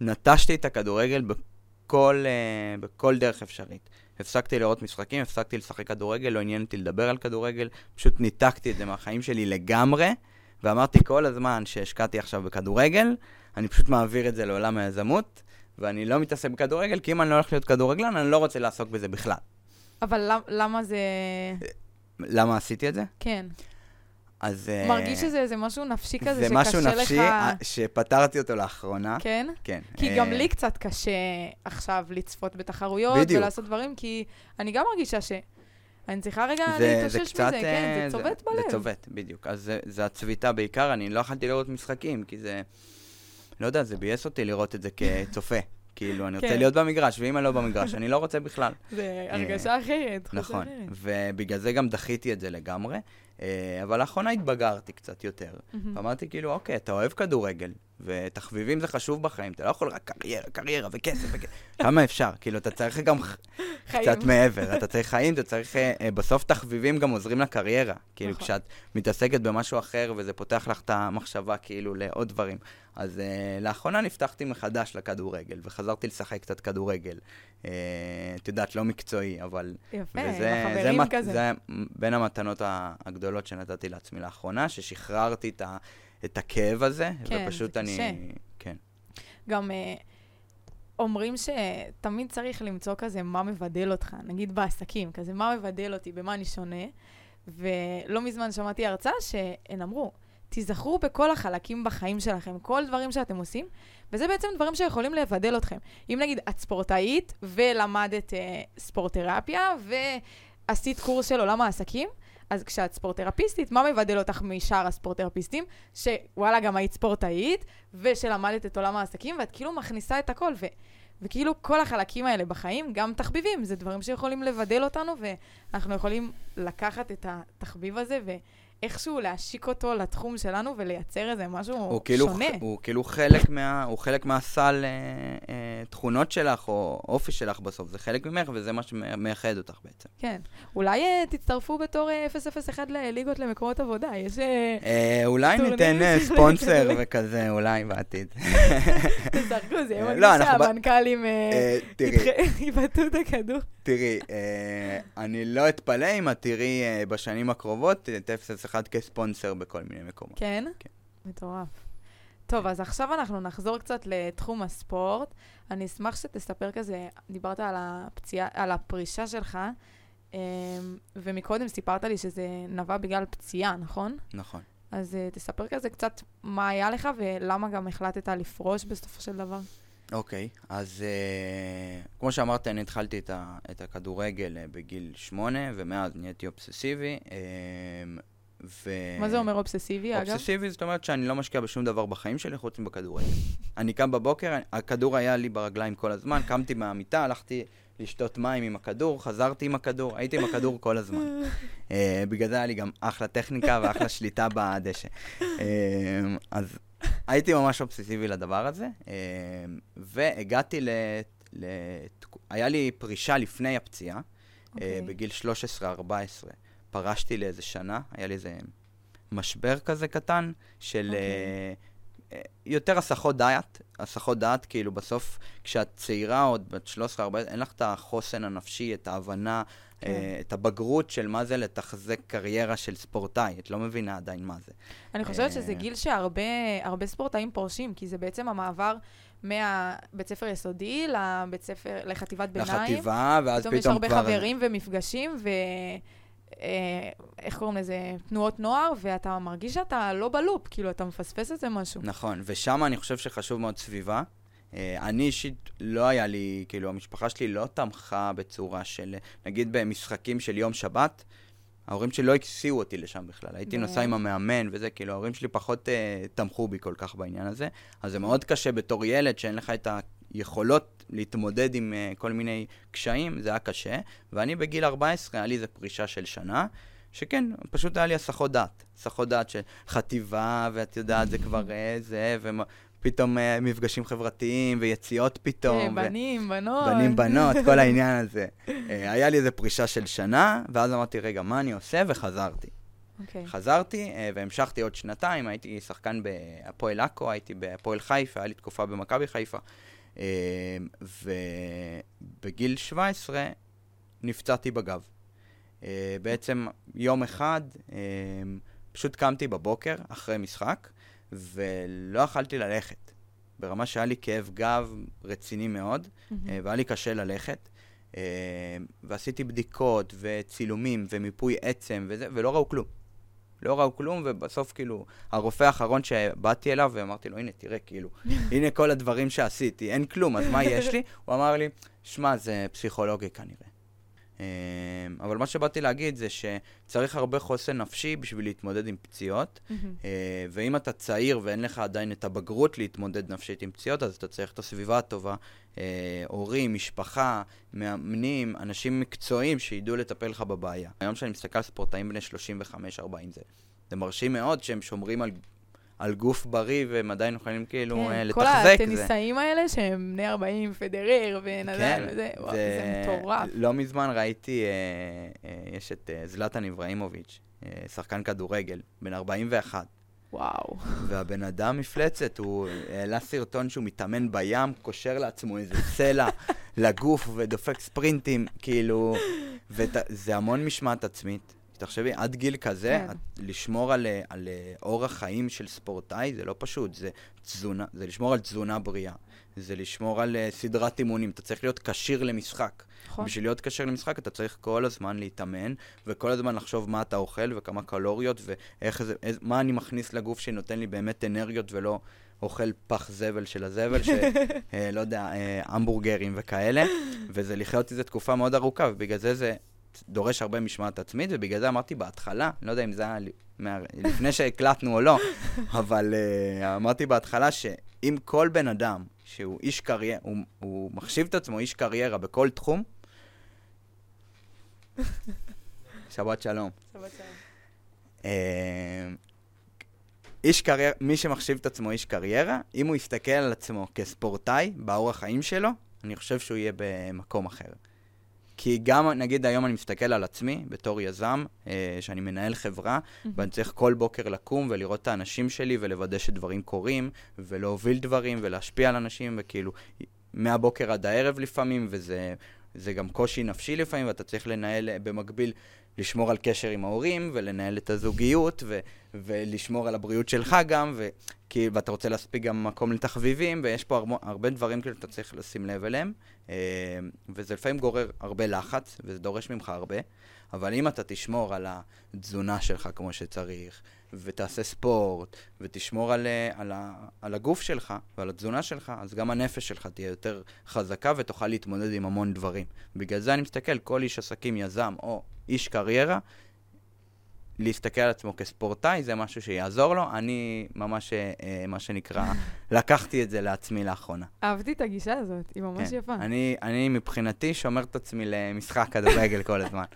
נטשתי את הכדורגל בכל, אה, בכל דרך אפשרית. הפסקתי לראות משחקים, הפסקתי לשחק כדורגל, לא עניין אותי לדבר על כדורגל, פשוט ניתקתי את זה מהחיים שלי לגמרי, ואמרתי כל הזמן שהשקעתי עכשיו בכדורגל, אני פשוט מעביר את זה לעולם היזמות, ואני לא מתעסק בכדורגל, כי אם אני לא הולך להיות כדורגלן, אני לא רוצה לעסוק בזה בכלל. אבל למ, למה זה... למה עשיתי את זה? כן. אז... אה, מרגיש שזה איזה משהו נפשי כזה זה שקשה לך... משהו נפשי שפתרתי אותו לאחרונה. כן? כן. כי אה, גם לי קצת קשה עכשיו לצפות בתחרויות בדיוק. ולעשות דברים, כי אני גם מרגישה ש... אני צריכה רגע זה, להתאושש זה מזה. כן, אה, זה צובט בלב. זה צובט, בדיוק. אז זה, זה הצביטה בעיקר, אני לא יכולתי לראות משחקים, כי זה... לא יודע, זה ביאס אותי לראות את זה כצופה. כאילו, אני רוצה כן. להיות במגרש, ואם אני לא במגרש, אני לא רוצה בכלל. זה הרגשה אחרת, נכון. ובגלל זה גם דחיתי את זה לגמרי. אה, אבל לאחרונה התבגרתי קצת יותר. מהמם. ואמרתי כאילו, אוקיי, אתה אוהב כדורגל, ותחביבים זה חשוב בחיים, אתה לא יכול רק קריירה, קריירה וכסף וכסף. כמה אפשר? כאילו, אתה צריך גם. קצת מעבר. אתה צריך חיים, אתה צריך... אה, אה, בסוף תחביבים גם עוזרים לקריירה. כאילו, נכון. כשאת מתעסקת במשהו אחר, וזה פותח לך את המחשבה כאילו לעוד דברים. אז אה, לאחרונה נפתחתי מחדש לכדורגל, וחזרתי לשחק קצת כדורגל. את יודעת, לא מקצועי, אבל... יפה, וזה- עם זה החברים מת- כזה. זה בין המתנות הגדולות שנתתי לעצמי לאחרונה, ששחררתי את, ה, את הכאב הזה, כן, ופשוט זה אני... קשה. כן. גם אה, אומרים שתמיד צריך למצוא כזה מה מבדל אותך, נגיד בעסקים, כזה מה מבדל אותי, במה אני שונה. ולא מזמן שמעתי הרצאה שהן אמרו, תיזכרו בכל החלקים בחיים שלכם, כל דברים שאתם עושים, וזה בעצם דברים שיכולים לבדל אתכם. אם נגיד את ספורטאית ולמדת אה, ספורטרפיה ועשית קורס של עולם העסקים, אז כשאת ספורטרפיסטית, מה מבדל אותך משאר הספורטרפיסטים? שוואלה, גם היית ספורטאית, ושלמדת את עולם העסקים, ואת כאילו מכניסה את הכל, ו... וכאילו כל החלקים האלה בחיים, גם תחביבים, זה דברים שיכולים לבדל אותנו, ואנחנו יכולים לקחת את התחביב הזה ואיכשהו להשיק אותו לתחום שלנו ולייצר איזה משהו הוא כאילו, שונה. הוא כאילו חלק, מה, הוא חלק מהסל אה, אה, תכונות שלך, או אופי שלך בסוף. זה חלק ממך, וזה מה שמייחד אותך בעצם. כן. אולי אה, תצטרפו בתור אה, 001 לליגות למקומות עבודה. יש... אה, אה, אולי ניתן אה, ספונסר. וכזה, אולי בעתיד. תשחקו, זה יהיה לא, מגניב אנחנו ב- שהמנכ"לים אה, אה, יבטאו את הכדור. תראי, אה, אני לא אתפלא אם את תראי אה, בשנים הקרובות את 001 כספונסר בכל מיני מקומות. כן? כן. מטורף. טוב, אז עכשיו אנחנו נחזור קצת לתחום הספורט. אני אשמח שתספר כזה, דיברת על הפציעה, על הפרישה שלך, אמ, ומקודם סיפרת לי שזה נבע בגלל פציעה, נכון? נכון. אז אה, תספר כזה קצת מה היה לך ולמה גם החלטת לפרוש בסופו של דבר. אוקיי, אז uh, כמו שאמרתי, אני התחלתי את, ה, את הכדורגל uh, בגיל שמונה, ומאז נהייתי אובססיבי. Um, ו... מה זה אומר אובססיבי, אגב? אובססיבי זאת אומרת שאני לא משקיע בשום דבר בחיים שלי חוץ מבכדורגל. אני קם בבוקר, הכדור היה לי ברגליים כל הזמן, קמתי מהמיטה, הלכתי לשתות מים עם הכדור, חזרתי עם הכדור, הייתי עם הכדור כל הזמן. uh, בגלל זה היה לי גם אחלה טכניקה ואחלה שליטה בדשא. Uh, אז הייתי ממש אובססיבי לדבר הזה, uh, והגעתי ל... ל... היה לי פרישה לפני הפציעה, okay. אוקיי. uh, בגיל 13-14. פרשתי לאיזה שנה, היה לי איזה משבר כזה קטן של אוקיי. uh, uh, יותר הסחות דעת, הסחות דעת, כאילו בסוף כשאת צעירה עוד בת 13-14, אין לך את החוסן הנפשי, את ההבנה, כן. uh, את הבגרות של מה זה לתחזק קריירה של ספורטאי, את לא מבינה עדיין מה זה. אני חושבת אה, שזה גיל שהרבה הרבה ספורטאים פורשים, כי זה בעצם המעבר מהבית ספר יסודי לבית ספר, לחטיבת ביניים. לחטיבה, ואז פתאום פתאום יש הרבה כבר... חברים ומפגשים, ו... אה, איך קוראים לזה? תנועות נוער, ואתה מרגיש שאתה לא בלופ, כאילו, אתה מפספס איזה משהו. נכון, ושם אני חושב שחשוב מאוד סביבה. אה, אני אישית, לא היה לי, כאילו, המשפחה שלי לא תמכה בצורה של, נגיד במשחקים של יום שבת, ההורים שלי לא הסיעו אותי לשם בכלל. הייתי ב- נוסע עם המאמן וזה, כאילו, ההורים שלי פחות אה, תמכו בי כל כך בעניין הזה. אז זה מאוד קשה בתור ילד, שאין לך את היכולות להתמודד עם אה, כל מיני קשיים, זה היה קשה. ואני בגיל 14, היה לי איזו פרישה של שנה. שכן, פשוט היה לי הסחות דעת. הסחות דעת של חטיבה, ואת יודעת, זה כבר אה, זה, ופתאום אה, מפגשים חברתיים, ויציאות פתאום. אה, ו- בנים, בנות. בנים, בנות, כל העניין הזה. אה, היה לי איזה פרישה של שנה, ואז אמרתי, רגע, מה אני עושה? וחזרתי. אוקיי. חזרתי אה, והמשכתי עוד שנתיים, הייתי שחקן בהפועל עכו, הייתי בהפועל חיפה, היה לי תקופה במכבי חיפה. אה, ובגיל 17 נפצעתי בגב. אה, בעצם יום אחד אה, פשוט קמתי בבוקר אחרי משחק, ולא יכלתי ללכת. ברמה שהיה לי כאב גב רציני מאוד. אה, והיה לי קשה ללכת. אה, ועשיתי בדיקות וצילומים ומיפוי עצם וזה, ולא ראו כלום. לא ראו כלום, ובסוף כאילו, הרופא האחרון שבאתי אליו ואמרתי לו, הנה, תראה, כאילו, הנה כל הדברים שעשיתי, אין כלום, אז מה יש לי? הוא אמר לי, שמע, זה פסיכולוגי כנראה. אמ, אבל מה שבאתי להגיד זה שצריך הרבה חוסן נפשי בשביל להתמודד עם פציעות, אה, ואם אתה צעיר ואין לך עדיין את הבגרות להתמודד נפשית עם פציעות, אז אתה צריך את הסביבה הטובה, אה, הורים, משפחה, מאמנים, אנשים מקצועיים שידעו לטפל לך בבעיה. היום כשאני מסתכל על ספורטאים בני 35-40, זה, זה מרשים מאוד שהם שומרים על על גוף בריא, והם עדיין יכולים כאילו כן, אה, לתחזק. כל הטניסאים זה... האלה שהם בני 40, פדרר ונדל כן, וזה, וואו, זה מטורף. לא מזמן ראיתי, אה, אה, יש את אה, זלטן אברהימוביץ', אה, שחקן כדורגל, בן 41. וואו. והבן אדם מפלצת, הוא העלה סרטון שהוא מתאמן בים, קושר לעצמו איזה סלע לגוף ודופק ספרינטים, כאילו, וזה המון משמעת עצמית. תחשבי, עד גיל כזה, כן. לשמור על, על אורח חיים של ספורטאי זה לא פשוט, זה תזונה, זה לשמור על תזונה בריאה, זה לשמור על uh, סדרת אימונים, אתה צריך להיות כשיר למשחק. נכון. בשביל להיות כשיר למשחק אתה צריך כל הזמן להתאמן, וכל הזמן לחשוב מה אתה אוכל וכמה קלוריות, ואיך זה, איז, מה אני מכניס לגוף שנותן לי באמת אנרגיות ולא... אוכל פח זבל של הזבל, שלא אה, לא יודע, אה, המבורגרים וכאלה, וזה לחיות איזו תקופה מאוד ארוכה, ובגלל זה זה דורש הרבה משמעת עצמית, ובגלל זה אמרתי בהתחלה, אני לא יודע אם זה היה מה... לפני שהקלטנו או לא, אבל uh, אמרתי בהתחלה שאם כל בן אדם שהוא איש קריירה, הוא, הוא מחשיב את עצמו איש קריירה בכל תחום, שבת שלום. שבת שלום. Uh, איש קריירה, מי שמחשיב את עצמו איש קריירה, אם הוא יסתכל על עצמו כספורטאי באורח חיים שלו, אני חושב שהוא יהיה במקום אחר. כי גם, נגיד, היום אני מסתכל על עצמי בתור יזם, אה, שאני מנהל חברה, mm-hmm. ואני צריך כל בוקר לקום ולראות את האנשים שלי ולוודא שדברים קורים, ולהוביל דברים ולהשפיע על אנשים, וכאילו, מהבוקר עד הערב לפעמים, וזה גם קושי נפשי לפעמים, ואתה צריך לנהל אה, במקביל לשמור על קשר עם ההורים, ולנהל את הזוגיות, ו, ולשמור על הבריאות שלך גם, ו, כי, ואתה רוצה להספיק גם מקום לתחביבים, ויש פה הרבה, הרבה דברים כאילו שאתה צריך לשים לב אליהם, וזה לפעמים גורר הרבה לחץ, וזה דורש ממך הרבה, אבל אם אתה תשמור על התזונה שלך כמו שצריך, ותעשה ספורט, ותשמור על, אה, על, על הגוף שלך ועל התזונה שלך, אז גם הנפש שלך תהיה יותר חזקה ותוכל להתמודד עם המון דברים. בגלל זה אני מסתכל, כל איש עסקים, יזם או איש קריירה, להסתכל על עצמו כספורטאי, זה משהו שיעזור לו. אני ממש, אה, מה שנקרא, לקחתי את זה לעצמי לאחרונה. אהבתי את הגישה הזאת, היא ממש כן. יפה. אני, אני מבחינתי שומר את עצמי למשחק כדורגל כל הזמן.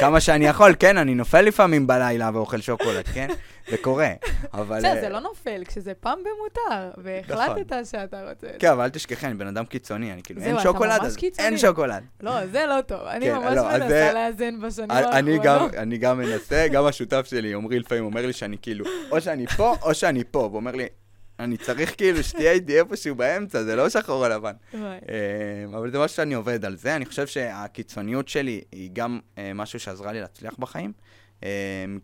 כמה שאני יכול, כן, אני נופל לפעמים בלילה ואוכל שוקולד, כן? זה קורה, אבל... בסדר, זה אה, לא נופל, כשזה פעם במותר, והחלטת נכון. שאתה רוצה... כן, אבל אל תשכחי, אני בן אדם קיצוני, אני כאילו, אין שוקולד, אז אין שוקולד. לא, זה לא טוב. אני כן, ממש לא, מנסה לאזן בשנים האחרונות. אני גם מנסה, גם השותף שלי, עמרי לפעמים אומר לי שאני כאילו, או שאני פה, או שאני פה, והוא אומר לי, אני צריך כאילו שתהיה איתי איפשהו באמצע, זה לא שחור או לבן. אה, אבל זה משהו שאני עובד על זה. אני חושב שהקיצוניות שלי היא גם אה, משהו שעזרה לי להצליח בחיים. אה,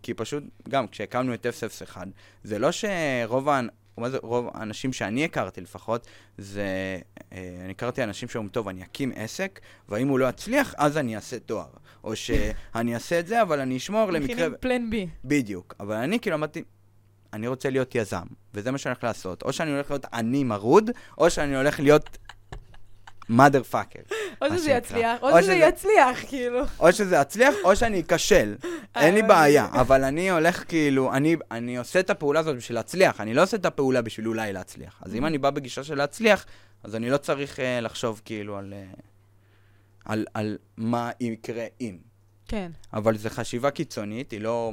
כי פשוט, גם כשהקמנו את F01, זה לא שרוב ה... מה זה רוב האנשים שאני הכרתי לפחות, זה, אני הכרתי אנשים שאומרים, טוב, אני אקים עסק, ואם הוא לא יצליח, אז אני אעשה תואר. או שאני אעשה את זה, אבל אני אשמור למקרה... מכינים פלן בי. בדיוק. אבל אני כאילו אמרתי, אני רוצה להיות יזם, וזה מה שאני הולך לעשות. או שאני הולך להיות עני מרוד, או שאני הולך להיות mother fucker. או שזה יצליח, או שזה יצליח, כאילו. או שזה יצליח, או שאני אכשל. אין לי בעיה, אבל אני הולך כאילו, אני עושה את הפעולה הזאת בשביל להצליח, אני לא עושה את הפעולה בשביל אולי להצליח. אז אם אני בא בגישה של להצליח, אז אני לא צריך אה, לחשוב כאילו על אה, מה יקרה אם. כן. אבל זו חשיבה קיצונית, היא לא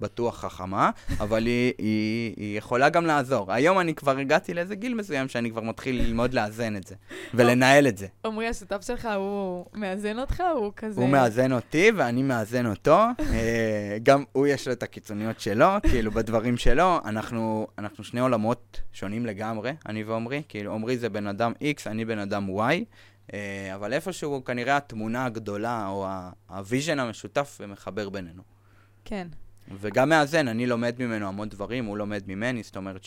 בטוח חכמה, אבל היא, היא, היא יכולה גם לעזור. היום אני כבר הגעתי לאיזה גיל מסוים שאני כבר מתחיל ללמוד לאזן את זה, ולנהל את זה. עמרי, השותף שלך, הוא מאזן אותך? הוא כזה... הוא מאזן אותי ואני מאזן אותו. אה, גם הוא יש לו את הקיצוניות שלו, כאילו, בדברים שלו. אנחנו, אנחנו שני עולמות שונים לגמרי, אני ועמרי. כאילו, עמרי זה בן אדם X, אני בן אדם Y. אה, אבל איפשהו כנראה התמונה הגדולה, או ה vision המשותף מחבר בינינו. כן. וגם מאזן, אני לומד ממנו המון דברים, הוא לומד ממני, זאת אומרת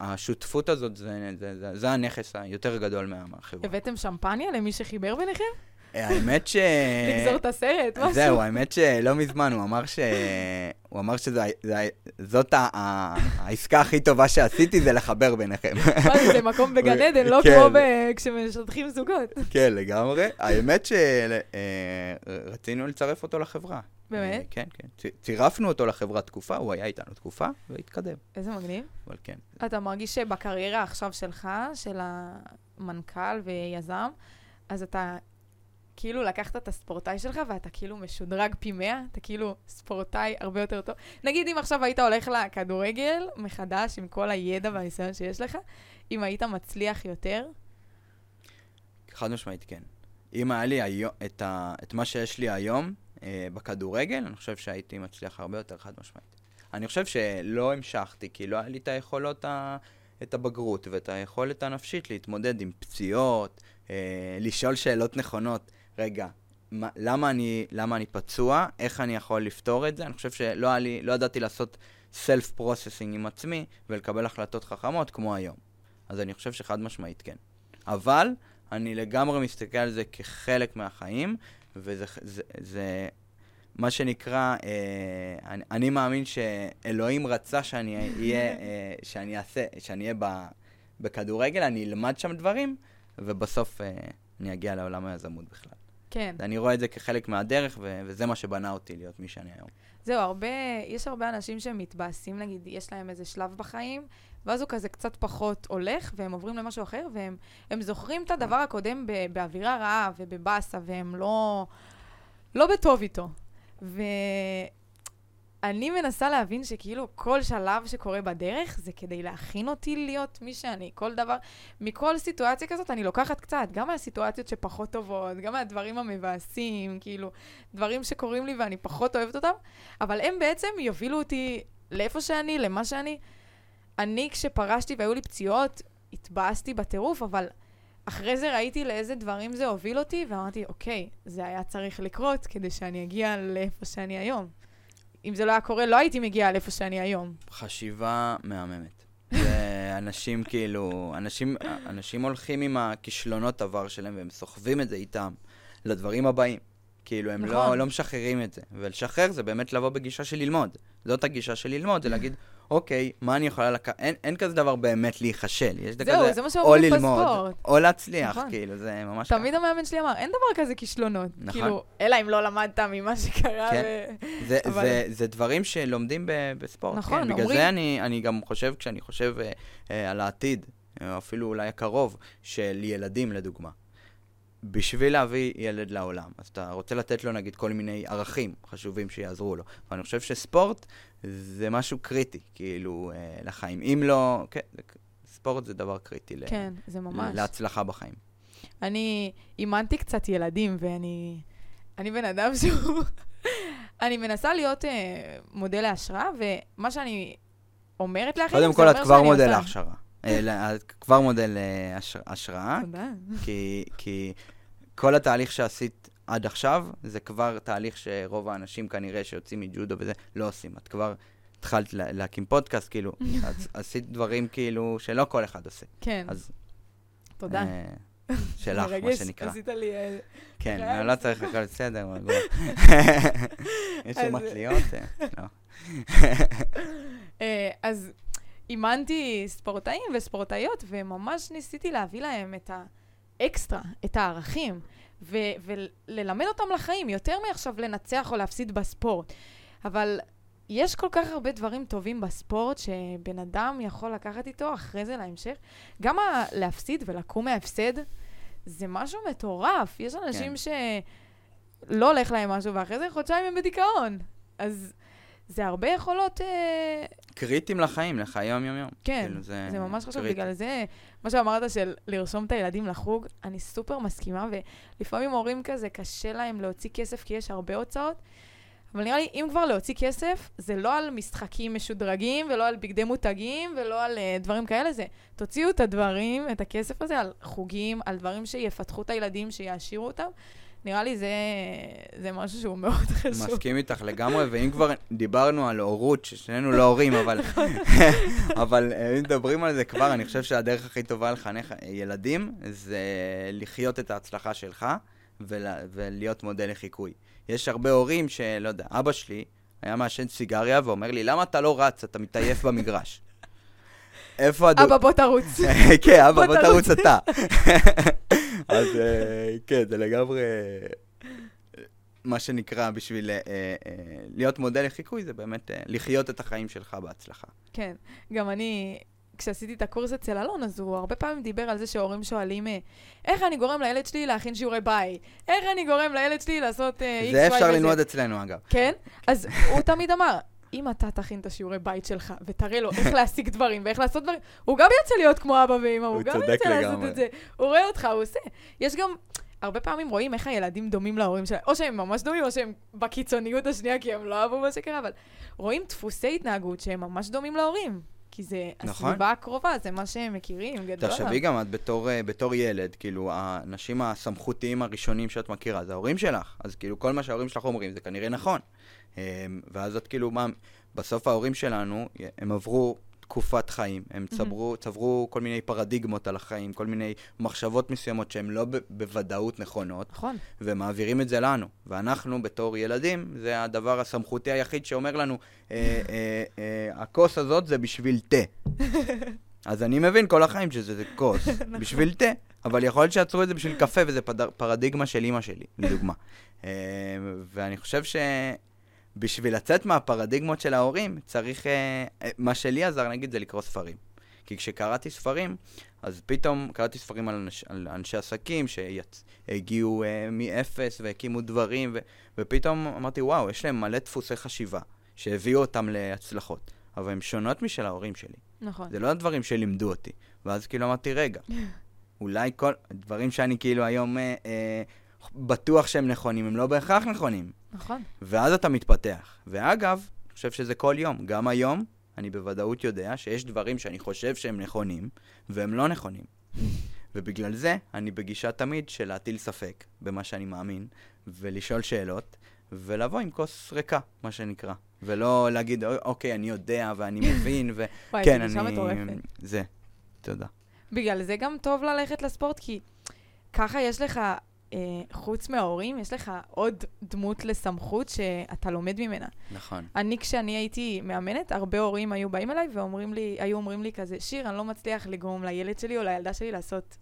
שהשותפות הזאת זה, זה, זה, זה הנכס היותר גדול מהחברה. הבאתם שמפניה למי שחיבר ביניכם? האמת ש... לגזור את הסרט, משהו. זהו, האמת שלא מזמן הוא אמר ש... הוא אמר שזאת העסקה הכי טובה שעשיתי, זה לחבר ביניכם. זה, מקום בגן עדן, לא כן. כמו כשמשדכים זוגות. כן, לגמרי. האמת שרצינו לצרף אותו לחברה. באמת? אה, כן, כן. צירפנו אותו לחברה תקופה, הוא היה איתנו תקופה, והתקדם. איזה מגניב. אבל כן. אתה מרגיש שבקריירה עכשיו שלך, של המנכ"ל ויזם, אז אתה כאילו לקחת את הספורטאי שלך ואתה כאילו משודרג פי 100, אתה כאילו ספורטאי הרבה יותר טוב. נגיד אם עכשיו היית הולך לכדורגל מחדש עם כל הידע והניסיון שיש לך, אם היית מצליח יותר, חד משמעית כן. אם היה לי היום, את, ה, את מה שיש לי היום אה, בכדורגל, אני חושב שהייתי מצליח הרבה יותר חד משמעית. אני חושב שלא המשכתי, כי לא היה לי את היכולות, ה, את הבגרות ואת היכולת הנפשית להתמודד עם פציעות, אה, לשאול שאלות נכונות. רגע, מה, למה, אני, למה אני פצוע? איך אני יכול לפתור את זה? אני חושב שלא לי, לא ידעתי לעשות self processing עם עצמי ולקבל החלטות חכמות כמו היום. אז אני חושב שחד משמעית כן. אבל אני לגמרי מסתכל על זה כחלק מהחיים, וזה זה, זה מה שנקרא, אה, אני, אני מאמין שאלוהים רצה שאני אהיה, אה, שאני אעשה, שאני אהיה ב, בכדורגל, אני אלמד שם דברים, ובסוף אה, אני אגיע לעולם היזמות בכלל. כן. אני רואה את זה כחלק מהדרך, ו- וזה מה שבנה אותי להיות מי שאני היום. זהו, הרבה, יש הרבה אנשים שמתבאסים, נגיד, יש להם איזה שלב בחיים, ואז הוא כזה קצת פחות הולך, והם עוברים למשהו אחר, והם הם זוכרים את הדבר הקודם ב- באווירה רעה ובבאסה, והם לא, לא בטוב איתו. ואני מנסה להבין שכאילו כל שלב שקורה בדרך זה כדי להכין אותי להיות מי שאני. כל דבר, מכל סיטואציה כזאת אני לוקחת קצת, גם מהסיטואציות שפחות טובות, גם מהדברים המבאסים, כאילו, דברים שקורים לי ואני פחות אוהבת אותם, אבל הם בעצם יובילו אותי לאיפה שאני, למה שאני. אני, כשפרשתי והיו לי פציעות, התבאסתי בטירוף, אבל אחרי זה ראיתי לאיזה דברים זה הוביל אותי, ואמרתי, אוקיי, זה היה צריך לקרות כדי שאני אגיע לאיפה שאני היום. אם זה לא היה קורה, לא הייתי מגיעה לאיפה שאני היום. חשיבה מהממת. אנשים כאילו, אנשים, אנשים הולכים עם הכישלונות עבר שלהם והם סוחבים את זה איתם לדברים הבאים. כאילו, הם נכון. לא, לא משחררים את זה. ולשחרר זה באמת לבוא בגישה של ללמוד. זאת הגישה של ללמוד, זה להגיד, אוקיי, מה אני יכולה לקחת? אין, אין כזה דבר באמת להיכשל. יש זהו, כזה זה מה או ללמוד, בספורט. או להצליח, נכון. כאילו, זה ממש תמיד המאמן שלי אמר, אין דבר כזה כישלונות. נכון. כאילו, אלא אם לא למדת ממה שקרה. כן. ו... זה, אבל- זה, זה דברים שלומדים ב, בספורט. נכון, כן. בגלל אומרים- זה אני, אני גם חושב, כשאני חושב אה, אה, על העתיד, אפילו אולי הקרוב, של ילדים, לדוגמה. בשביל להביא ילד לעולם, אז אתה רוצה לתת לו נגיד כל מיני ערכים חשובים שיעזרו לו. ואני חושב שספורט זה משהו קריטי, כאילו, אה, לחיים. אם לא, כן, ספורט זה דבר קריטי ל, כן, זה ממש. להצלחה בחיים. אני אימנתי קצת ילדים, ואני אני בן אדם שהוא... אני מנסה להיות uh, מודל להשראה, ומה שאני אומרת לאחרים, קודם זה כל, אומר שאני מודל עושה. להכשרה. אה, לא, את כבר מודל אה, הש- השראה. תודה. כי, כל התהליך שעשית עד עכשיו, זה כבר תהליך שרוב האנשים כנראה שיוצאים מג'ודו וזה, לא עושים. את כבר התחלת לה, להקים פודקאסט, כאילו, עשית דברים כאילו שלא כל אחד עושה. כן, אז... תודה. אה, שלך, מה שנקרא. עשית לי... אה, כן. לא צריך הכל בסדר, רגוע. יש שם מטליות? אה, לא. אה, אז אימנתי ספורטאים וספורטאיות, וממש ניסיתי להביא להם את האקסטרה, את הערכים, ו- וללמד אותם לחיים, יותר מעכשיו לנצח או להפסיד בספורט. אבל יש כל כך הרבה דברים טובים בספורט שבן אדם יכול לקחת איתו אחרי זה להמשך. גם ה- להפסיד ולקום מההפסד, זה משהו מטורף. יש אנשים כן. שלא הולך להם משהו, ואחרי זה חודשיים הם בדיכאון. אז זה הרבה יכולות... אה, קריטיים לחיים, לחיי יום-יום. כן, כאילו, זה זה ממש חשוב. בגלל זה, מה שאמרת של לרשום את הילדים לחוג, אני סופר מסכימה, ולפעמים הורים כזה, קשה להם להוציא כסף כי יש הרבה הוצאות, אבל נראה לי, אם כבר להוציא כסף, זה לא על משחקים משודרגים, ולא על בגדי מותגים, ולא על uh, דברים כאלה, זה תוציאו את הדברים, את הכסף הזה, על חוגים, על דברים שיפתחו את הילדים, שיעשירו אותם. נראה לי זה, זה משהו שהוא מאוד חשוב. מסכים איתך לגמרי, ואם כבר דיברנו על הורות, ששנינו לא הורים, אבל, אבל אה, אם מדברים על זה כבר, אני חושב שהדרך הכי טובה לחנך ילדים זה לחיות את ההצלחה שלך ול, ולהיות מודל לחיקוי. יש הרבה הורים שלא יודע, אבא שלי היה מעשן סיגריה ואומר לי, למה אתה לא רץ? אתה מתעייף במגרש. איפה הדו... אבא, בוא תרוץ. כן, אבא, בוא. תרוץ אתה. אז אה, כן, זה לגמרי... אה, מה שנקרא, בשביל אה, אה, להיות מודל לחיקוי, זה באמת אה, לחיות את החיים שלך בהצלחה. כן, גם אני, כשעשיתי את הקורס אצל אלון, אז הוא הרבה פעמים דיבר על זה שההורים שואלים, אה, איך אני גורם לילד שלי להכין שיעורי בית? איך אני גורם לילד שלי לעשות אה, X, Y זה אפשר וזה?" ללמוד אצלנו, אגב. כן? אז הוא תמיד אמר, אם אתה תכין את השיעורי בית שלך, ותראה לו איך להשיג דברים ואיך לעשות דברים, הוא גם ירצה להיות כמו אבא ואמא, הוא גם ירצה לעשות. את זה. הוא רואה אותך, הוא עושה. יש גם... הרבה פעמים רואים איך הילדים דומים להורים שלהם, או שהם ממש דומים, או שהם בקיצוניות השנייה, כי הם לא אהבו מה שקרה, אבל רואים דפוסי התנהגות שהם ממש דומים להורים. כי זה נכון. הסביבה הקרובה, זה מה שהם מכירים, גדול תחשבי גם את בתור, אה, בתור ילד, כאילו, האנשים הסמכותיים הראשונים שאת מכירה, זה ההורים שלך. אז כאילו, כל מה שההורים שלך אומרים זה כנראה נכון. אה, ואז את כאילו, מה, בסוף ההורים שלנו, הם עברו תקופת חיים, הם צברו, צברו כל מיני פרדיגמות על החיים, כל מיני מחשבות מסוימות שהן לא ב- בוודאות נכונות, נכון, ומעבירים את זה לנו. ואנחנו, בתור ילדים, זה הדבר הסמכותי היחיד שאומר לנו, אה, אה, אה, הכוס הזאת זה בשביל תה. אז אני מבין כל החיים שזה זה כוס, בשביל תה. אבל יכול להיות שעצרו את זה בשביל קפה, וזה פד- פרדיגמה של אימא שלי, לדוגמה. אה, ואני חושב שבשביל לצאת מהפרדיגמות של ההורים, צריך... אה, אה, מה שלי עזר, נגיד, זה לקרוא ספרים. כי כשקראתי ספרים, אז פתאום קראתי ספרים על, אנש, על אנשי עסקים שהגיעו uh, מאפס והקימו דברים, ו, ופתאום אמרתי, וואו, יש להם מלא דפוסי חשיבה שהביאו אותם להצלחות, אבל הם שונות משל ההורים שלי. נכון. זה לא הדברים שלימדו אותי. ואז כאילו אמרתי, רגע, אולי כל הדברים שאני כאילו היום אה, אה, בטוח שהם נכונים, הם לא בהכרח נכונים. נכון. ואז אתה מתפתח. ואגב, אני חושב שזה כל יום. גם היום, אני בוודאות יודע שיש דברים שאני חושב שהם נכונים, והם לא נכונים. ובגלל זה, אני בגישה תמיד של להטיל ספק במה שאני מאמין, ולשאול שאלות, ולבוא עם כוס ריקה, מה שנקרא. ולא להגיד, "אוי, אוקיי, אני יודע ואני מבין, ו... וואי, כן, אני... מטורפת. זה. תודה. בגלל זה גם טוב ללכת לספורט, כי ככה יש לך, חוץ מההורים, יש לך עוד דמות לסמכות שאתה לומד ממנה. נכון. אני, כשאני הייתי מאמנת, הרבה הורים היו באים אליי ואומרים לי, היו אומרים לי כזה, שיר, אני לא מצליח לגרום לילד שלי או לילדה שלי לעשות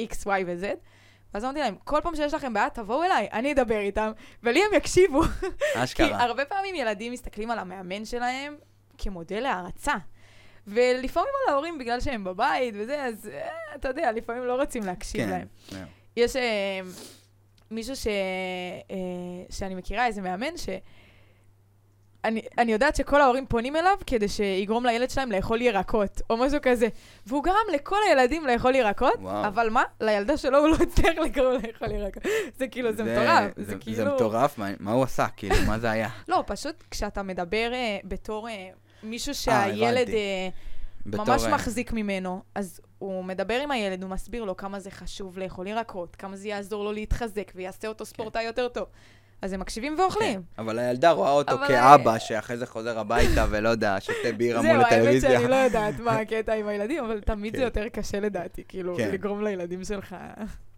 X, Y ו-Z. ואז אמרתי להם, כל פעם שיש לכם בעיה, תבואו אליי, אני אדבר איתם, ולי הם יקשיבו. כי אשכרה. הרבה פעמים ילדים מסתכלים על המאמן שלהם כמודל להערצה. ולפעמים על ההורים בגלל שהם בבית וזה, אז אה, אתה יודע, לפעמים לא רוצים להקשיב כן. להם. זהו. יש אה, מישהו ש, אה, שאני מכירה, איזה מאמן, ש... אני, אני יודעת שכל ההורים פונים אליו כדי שיגרום לילד שלהם לאכול ירקות, או משהו כזה. והוא גרם לכל הילדים לאכול ירקות, וואו. אבל מה? לילדה שלו הוא לא הצליח לגרום לאכול ירקות. זה כאילו, זה, מטורף. זה, זה, כאילו... זה מטורף, מה, מה הוא עשה? כאילו, מה זה היה? לא, פשוט כשאתה מדבר אה, בתור אה, מישהו אה, שהילד. אה, בתור, ממש אה, מחזיק ממנו, אז הוא מדבר עם הילד, הוא מסביר לו כמה זה חשוב לאכול ירקות, כמה זה יעזור לו להתחזק ויעשה אותו ספורטאי יותר טוב. אז הם מקשיבים ואוכלים. כן, אבל הילדה רואה אותו אבל- כאבא, שאחרי זה חוזר הביתה ולא יודע, שותה בירה מול זהו, האמת הטלוויזיה. שאני לא יודעת מה הקטע עם הילדים, אבל תמיד זה כן. יותר קשה לדעתי, כאילו, כן. לגרום לילדים שלך...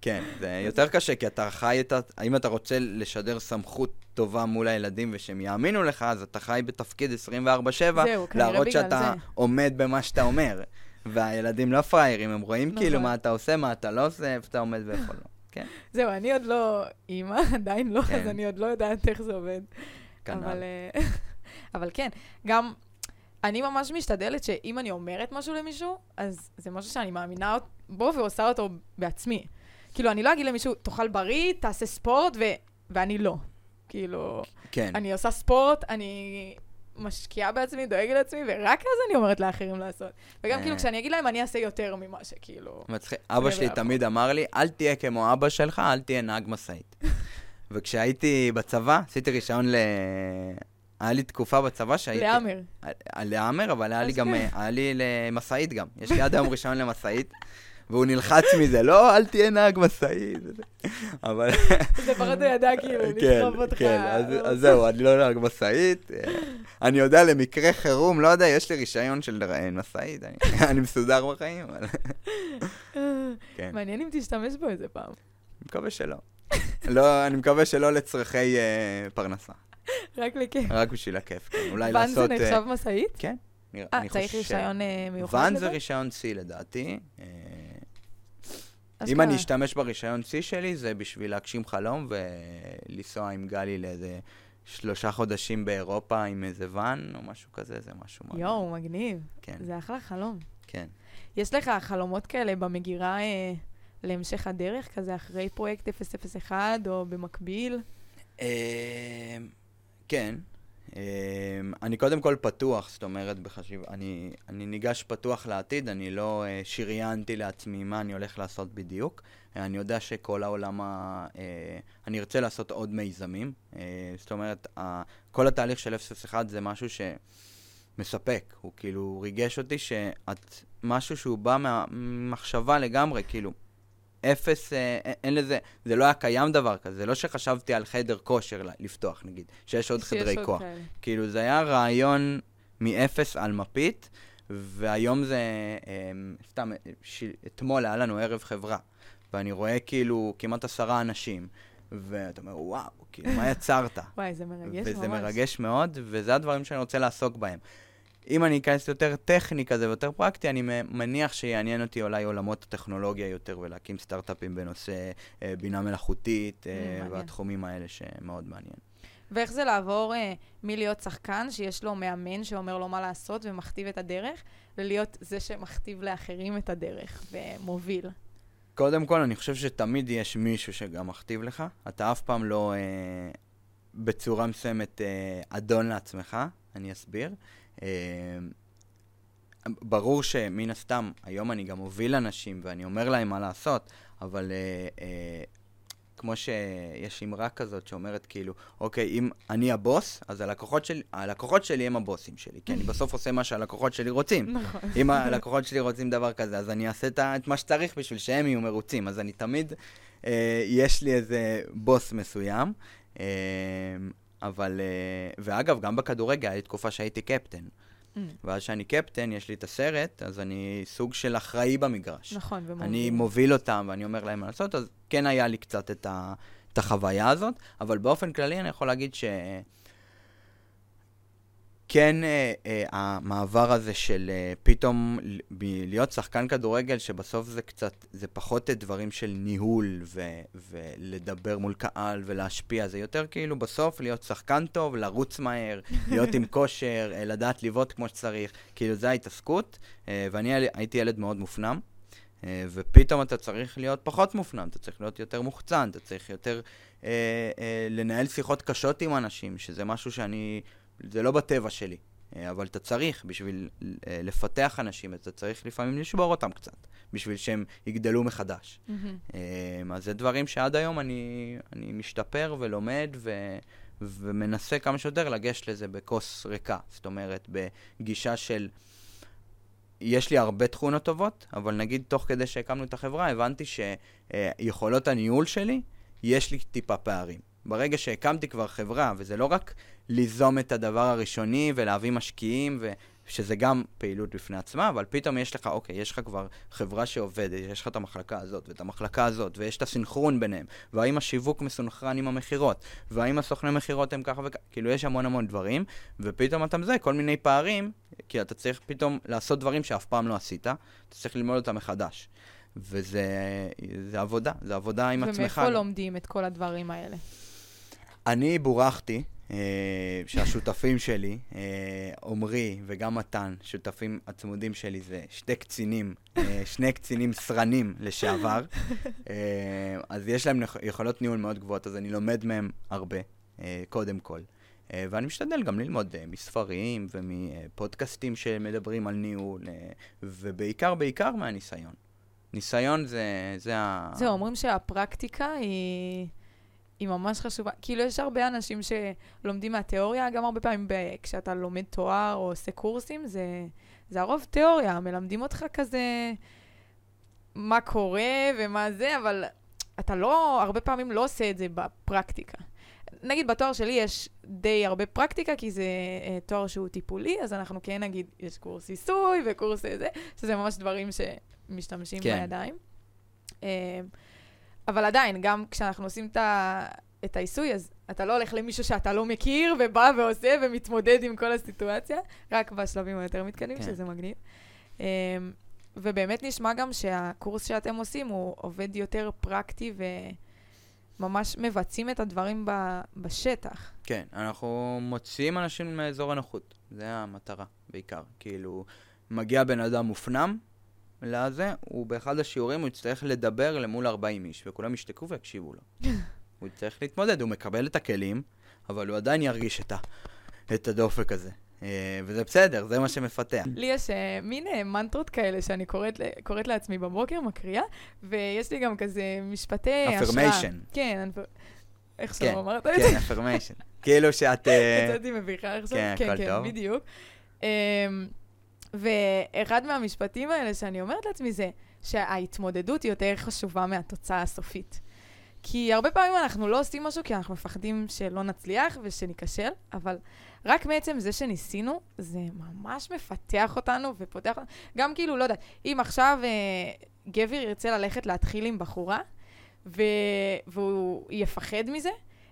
כן, זה יותר קשה, כי אתה חי את ה... אם אתה רוצה לשדר סמכות טובה מול הילדים ושהם יאמינו לך, אז אתה חי בתפקיד 24-7, זהו, להראות שאתה זה. עומד במה שאתה אומר. והילדים לא פראיירים, הם רואים נכון. כאילו מה אתה עושה, מה אתה לא עושה, איפה אתה עומד ואיפה לא. כן, זהו, אני עוד לא אימא, עדיין לא, כן. אז אני עוד לא יודעת איך זה עובד. אבל, כנ"ל. אה, אבל כן, גם אני ממש משתדלת שאם אני אומרת משהו למישהו, אז זה משהו שאני מאמינה בו ועושה אותו בעצמי. כאילו, אני לא אגיד למישהו, תאכל בריא, תעשה ספורט, ו... ואני לא. כאילו, כן. אני עושה ספורט, אני משקיעה בעצמי, דואגת לעצמי, ורק אז אני אומרת לאחרים לעשות. וגם אה. כאילו, כשאני אגיד להם, אני אעשה יותר ממה שכאילו... מצחיק. אבא שלי. תמיד אמר לי, אל תהיה כמו אבא שלך, אל תהיה נהג משאית. וכשהייתי בצבא, עשיתי רישיון ל... היה לי תקופה בצבא שהייתי... להמר. על- להמר, אבל היה לי גם, כן. אה, היה לי למשאית גם. יש לי עד היום רישיון למשאית, והוא נלחץ מזה, לא, אל תהיה נהג משאית. אבל... זה פחות או ידע, כאילו, לדחוף אותך. כן, אז, זהו, אני לא נהג משאית. אני יודע למקרה חירום, לא יודע, יש לי רישיון של משאית, אני, מסודר בחיים, אבל... כן, מעניין אם תשתמש בו איזה פעם. אני מקווה שלא. לא, אני מקווה שלא לצרכי אה, פרנסה. רק לכיף. רק בשביל הכיף, כן. אולי ואן לעשות... זה אה, נחשב משאית? כן. אה, צריך רישיון אה, מיוחד ואן לזה? זה רישיון C לדעתי. אם. אני אשתמש ברישיון C שלי, זה בשביל להגשים חלום ולנסוע עם גלי לאיזה שלושה חודשים באירופה עם איזה ואן או משהו כזה, זה משהו מאוד... יואו, מגניב. כן, זה אחלה חלום. כן. יש לך חלומות כאלה במגירה אה, להמשך הדרך, כזה אחרי פרויקט 001 או במקביל? אה, כן. אה, אני קודם כל פתוח, זאת אומרת, בחשיב... אני, אני ניגש פתוח לעתיד, אני לא אה, שריינתי לעצמי מה אני הולך לעשות בדיוק. אה, אני יודע שכל העולם ה... אה, אני ארצה לעשות עוד מיזמים. זאת אומרת. כל התהליך של 001 זה משהו שמספק. הוא כאילו ריגש אותי שאת... משהו שהוא בא מהמחשבה לגמרי, כאילו, אפס, אה, אין- אין לזה, זה לא היה קיים דבר כזה, זה לא שחשבתי על חדר כושר לפתוח, נגיד, שיש עוד שיש חדרי עוד כוח. כאלה. כאילו, זה היה רעיון מאפס על מפית, והיום זה, אה, סתם, אה, ש... אתמול היה לנו ערב חברה, ואני רואה כאילו כמעט עשרה אנשים, ואתה אומר, וואו, כאילו, מה יצרת? וואי, זה מרגש ממש. וזה מרגש מאוד, וזה הדברים שאני רוצה לעסוק בהם. אם אני אכנס יותר טכני כזה ויותר פרקטי, אני מניח שיעניין אותי אולי עולמות הטכנולוגיה יותר, ולהקים סטארט-אפים בנושא אה, בינה מלאכותית, אה. והתחומים האלה שמאוד מעניין. ואיך זה לעבור אה, מלהיות שחקן, שיש לו מאמן שאומר לו מה לעשות ומכתיב את הדרך, ללהיות זה שמכתיב לאחרים את הדרך ומוביל. קודם כל, אני חושב שתמיד יש מישהו שגם מכתיב לך. אתה אף פעם לא אה, בצורה מסוימת אה, אדון לעצמך, אני אסביר. אה, ברור שמן הסתם, היום אני גם מוביל אנשים ואני אומר להם מה לעשות, אבל אה, אה, כמו שיש אמרה כזאת שאומרת כאילו, אוקיי, אם אני הבוס, אז הלקוחות שלי, הלקוחות שלי הם הבוסים שלי, כי אני בסוף עושה מה שהלקוחות שלי רוצים. נכון. אם הלקוחות שלי רוצים דבר כזה, אז אני אעשה את מה שצריך בשביל שהם יהיו מרוצים. אז אני תמיד, אה, יש לי איזה בוס מסוים. אה, אבל, אה, ואגב, גם בכדורגל, לי תקופה שהייתי קפטן. Mm, ואז שאני קפטן, יש לי את הסרט, אז אני סוג של אחראי במגרש. נכון, ומוביל. אני מוביל אותם ואני אומר להם מה לעשות, אז כן היה לי קצת את, ה, את החוויה הזאת, אבל באופן כללי אני יכול להגיד ש... כן, אה, אה, המעבר הזה של אה, פתאום להיות שחקן כדורגל, שבסוף זה קצת, זה פחות דברים של ניהול ו- ולדבר מול קהל ולהשפיע, זה יותר כאילו בסוף להיות שחקן טוב, לרוץ מהר, להיות עם כושר, אה, לדעת לבעוט כמו שצריך, כאילו זה ההתעסקות, אה, ואני הייתי- הייתי ילד מאוד מופנם. אה, ופתאום אתה צריך להיות פחות מופנם, אתה צריך להיות יותר מוחצן, אתה צריך יותר אה, אה, לנהל שיחות קשות עם אנשים, שזה משהו שאני, זה לא בטבע שלי, אה, אבל אתה צריך בשביל אה, לפתח אנשים, אתה צריך לפעמים לשבור אותם קצת, בשביל שהם יגדלו מחדש. אה, אז זה דברים שעד היום אני, אני משתפר ולומד ו, ומנסה כמה שיותר לגשת לזה בכוס ריקה. זאת אומרת, בגישה של... יש לי הרבה תכונות טובות, אבל נגיד תוך כדי שהקמנו את החברה, הבנתי שיכולות הניהול שלי, יש לי טיפה פערים. ברגע שהקמתי כבר חברה, וזה לא רק ליזום את הדבר הראשוני ולהביא משקיעים, ו... שזה גם פעילות בפני עצמה, אבל פתאום יש לך, אוקיי, יש לך כבר חברה שעובדת, יש לך את המחלקה הזאת ואת המחלקה הזאת, ויש את הסנכרון ביניהם, והאם השיווק מסונכרן עם המכירות, והאם הסוכני מכירות הם ככה וככה, כאילו יש המון המון דברים, ופתאום אתה מזהה כל מיני פערים, כי אתה צריך פתאום לעשות דברים שאף פעם לא עשית, אתה צריך ללמוד אותם מחדש. וזה זה עבודה, זה עבודה עם עצמך. ומאיפה לומדים את כל הדברים האלה? אני בורכתי, אה, שהשותפים שלי, אה, עמרי וגם מתן, שותפים הצמודים שלי, זה שתי קצינים, אה, שני קצינים סרנים לשעבר. אה, אז יש להם יכולות ניהול מאוד גבוהות, אז אני לומד מהם הרבה, אה, קודם כל. אה, ואני משתדל גם ללמוד אה, מספרים ומפודקאסטים שמדברים על ניהול, אה, ובעיקר, בעיקר מהניסיון. ניסיון זה, זה ה... זהו, אומרים שהפרקטיקה היא... היא ממש חשובה. כאילו, יש הרבה אנשים שלומדים מהתיאוריה, גם הרבה פעמים ב... כשאתה לומד תואר או עושה קורסים, זה, זה הרוב תיאוריה, מלמדים אותך כזה מה קורה ומה זה, אבל אתה לא, הרבה פעמים לא עושה את זה בפרקטיקה. נגיד בתואר שלי יש די הרבה פרקטיקה, כי זה אה, תואר שהוא טיפולי, אז אנחנו כן נגיד, יש קורס עיסוי וקורס זה, שזה ממש דברים שמשתמשים כן. בידיים. אה, אבל עדיין, גם כשאנחנו עושים את, ה, את העיסוי, אז אתה לא הולך למישהו שאתה לא מכיר, ובא ועושה ומתמודד עם כל הסיטואציה, רק בשלבים היותר מתקדמים, כן. שזה מגניב. אמ, ובאמת נשמע גם שהקורס שאתם עושים הוא עובד יותר פרקטי וממש מבצעים את הדברים ב- בשטח. כן, אנחנו מוציאים אנשים מאזור הנוחות, זה המטרה בעיקר. כאילו, מגיע בן אדם מופנם לזה, הוא באחד השיעורים הוא יצטרך לדבר למול 40 איש, וכולם ישתקו ויקשיבו לו. הוא יצטרך להתמודד, הוא מקבל את הכלים, אבל הוא עדיין ירגיש את, ה, את הדופק הזה. אה, וזה בסדר, זה מה שמפתח. לי יש אה, מין אה, מנטרות כאלה שאני קוראת, קוראת לעצמי בבוקר, מקריאה, ויש לי גם כזה משפטי השראה. Affirmation. כן, איך כן, שלא אמרת את זה? כן, אפרמיישן. כאילו שאת... יצאתי מביכה עכשיו. כן, כן, הכל כן, טוב. בדיוק. ואחד מהמשפטים האלה שאני אומרת לעצמי זה שההתמודדות היא יותר חשובה מהתוצאה הסופית. כי הרבה פעמים אנחנו לא עושים משהו כי אנחנו מפחדים שלא נצליח ושניכשל, אבל רק מעצם זה שניסינו, זה ממש מפתח אותנו ופותח אותנו. גם כאילו, לא יודעת, אם עכשיו אה, גבר ירצה ללכת להתחיל עם בחורה, ו... והוא יפחד מזה,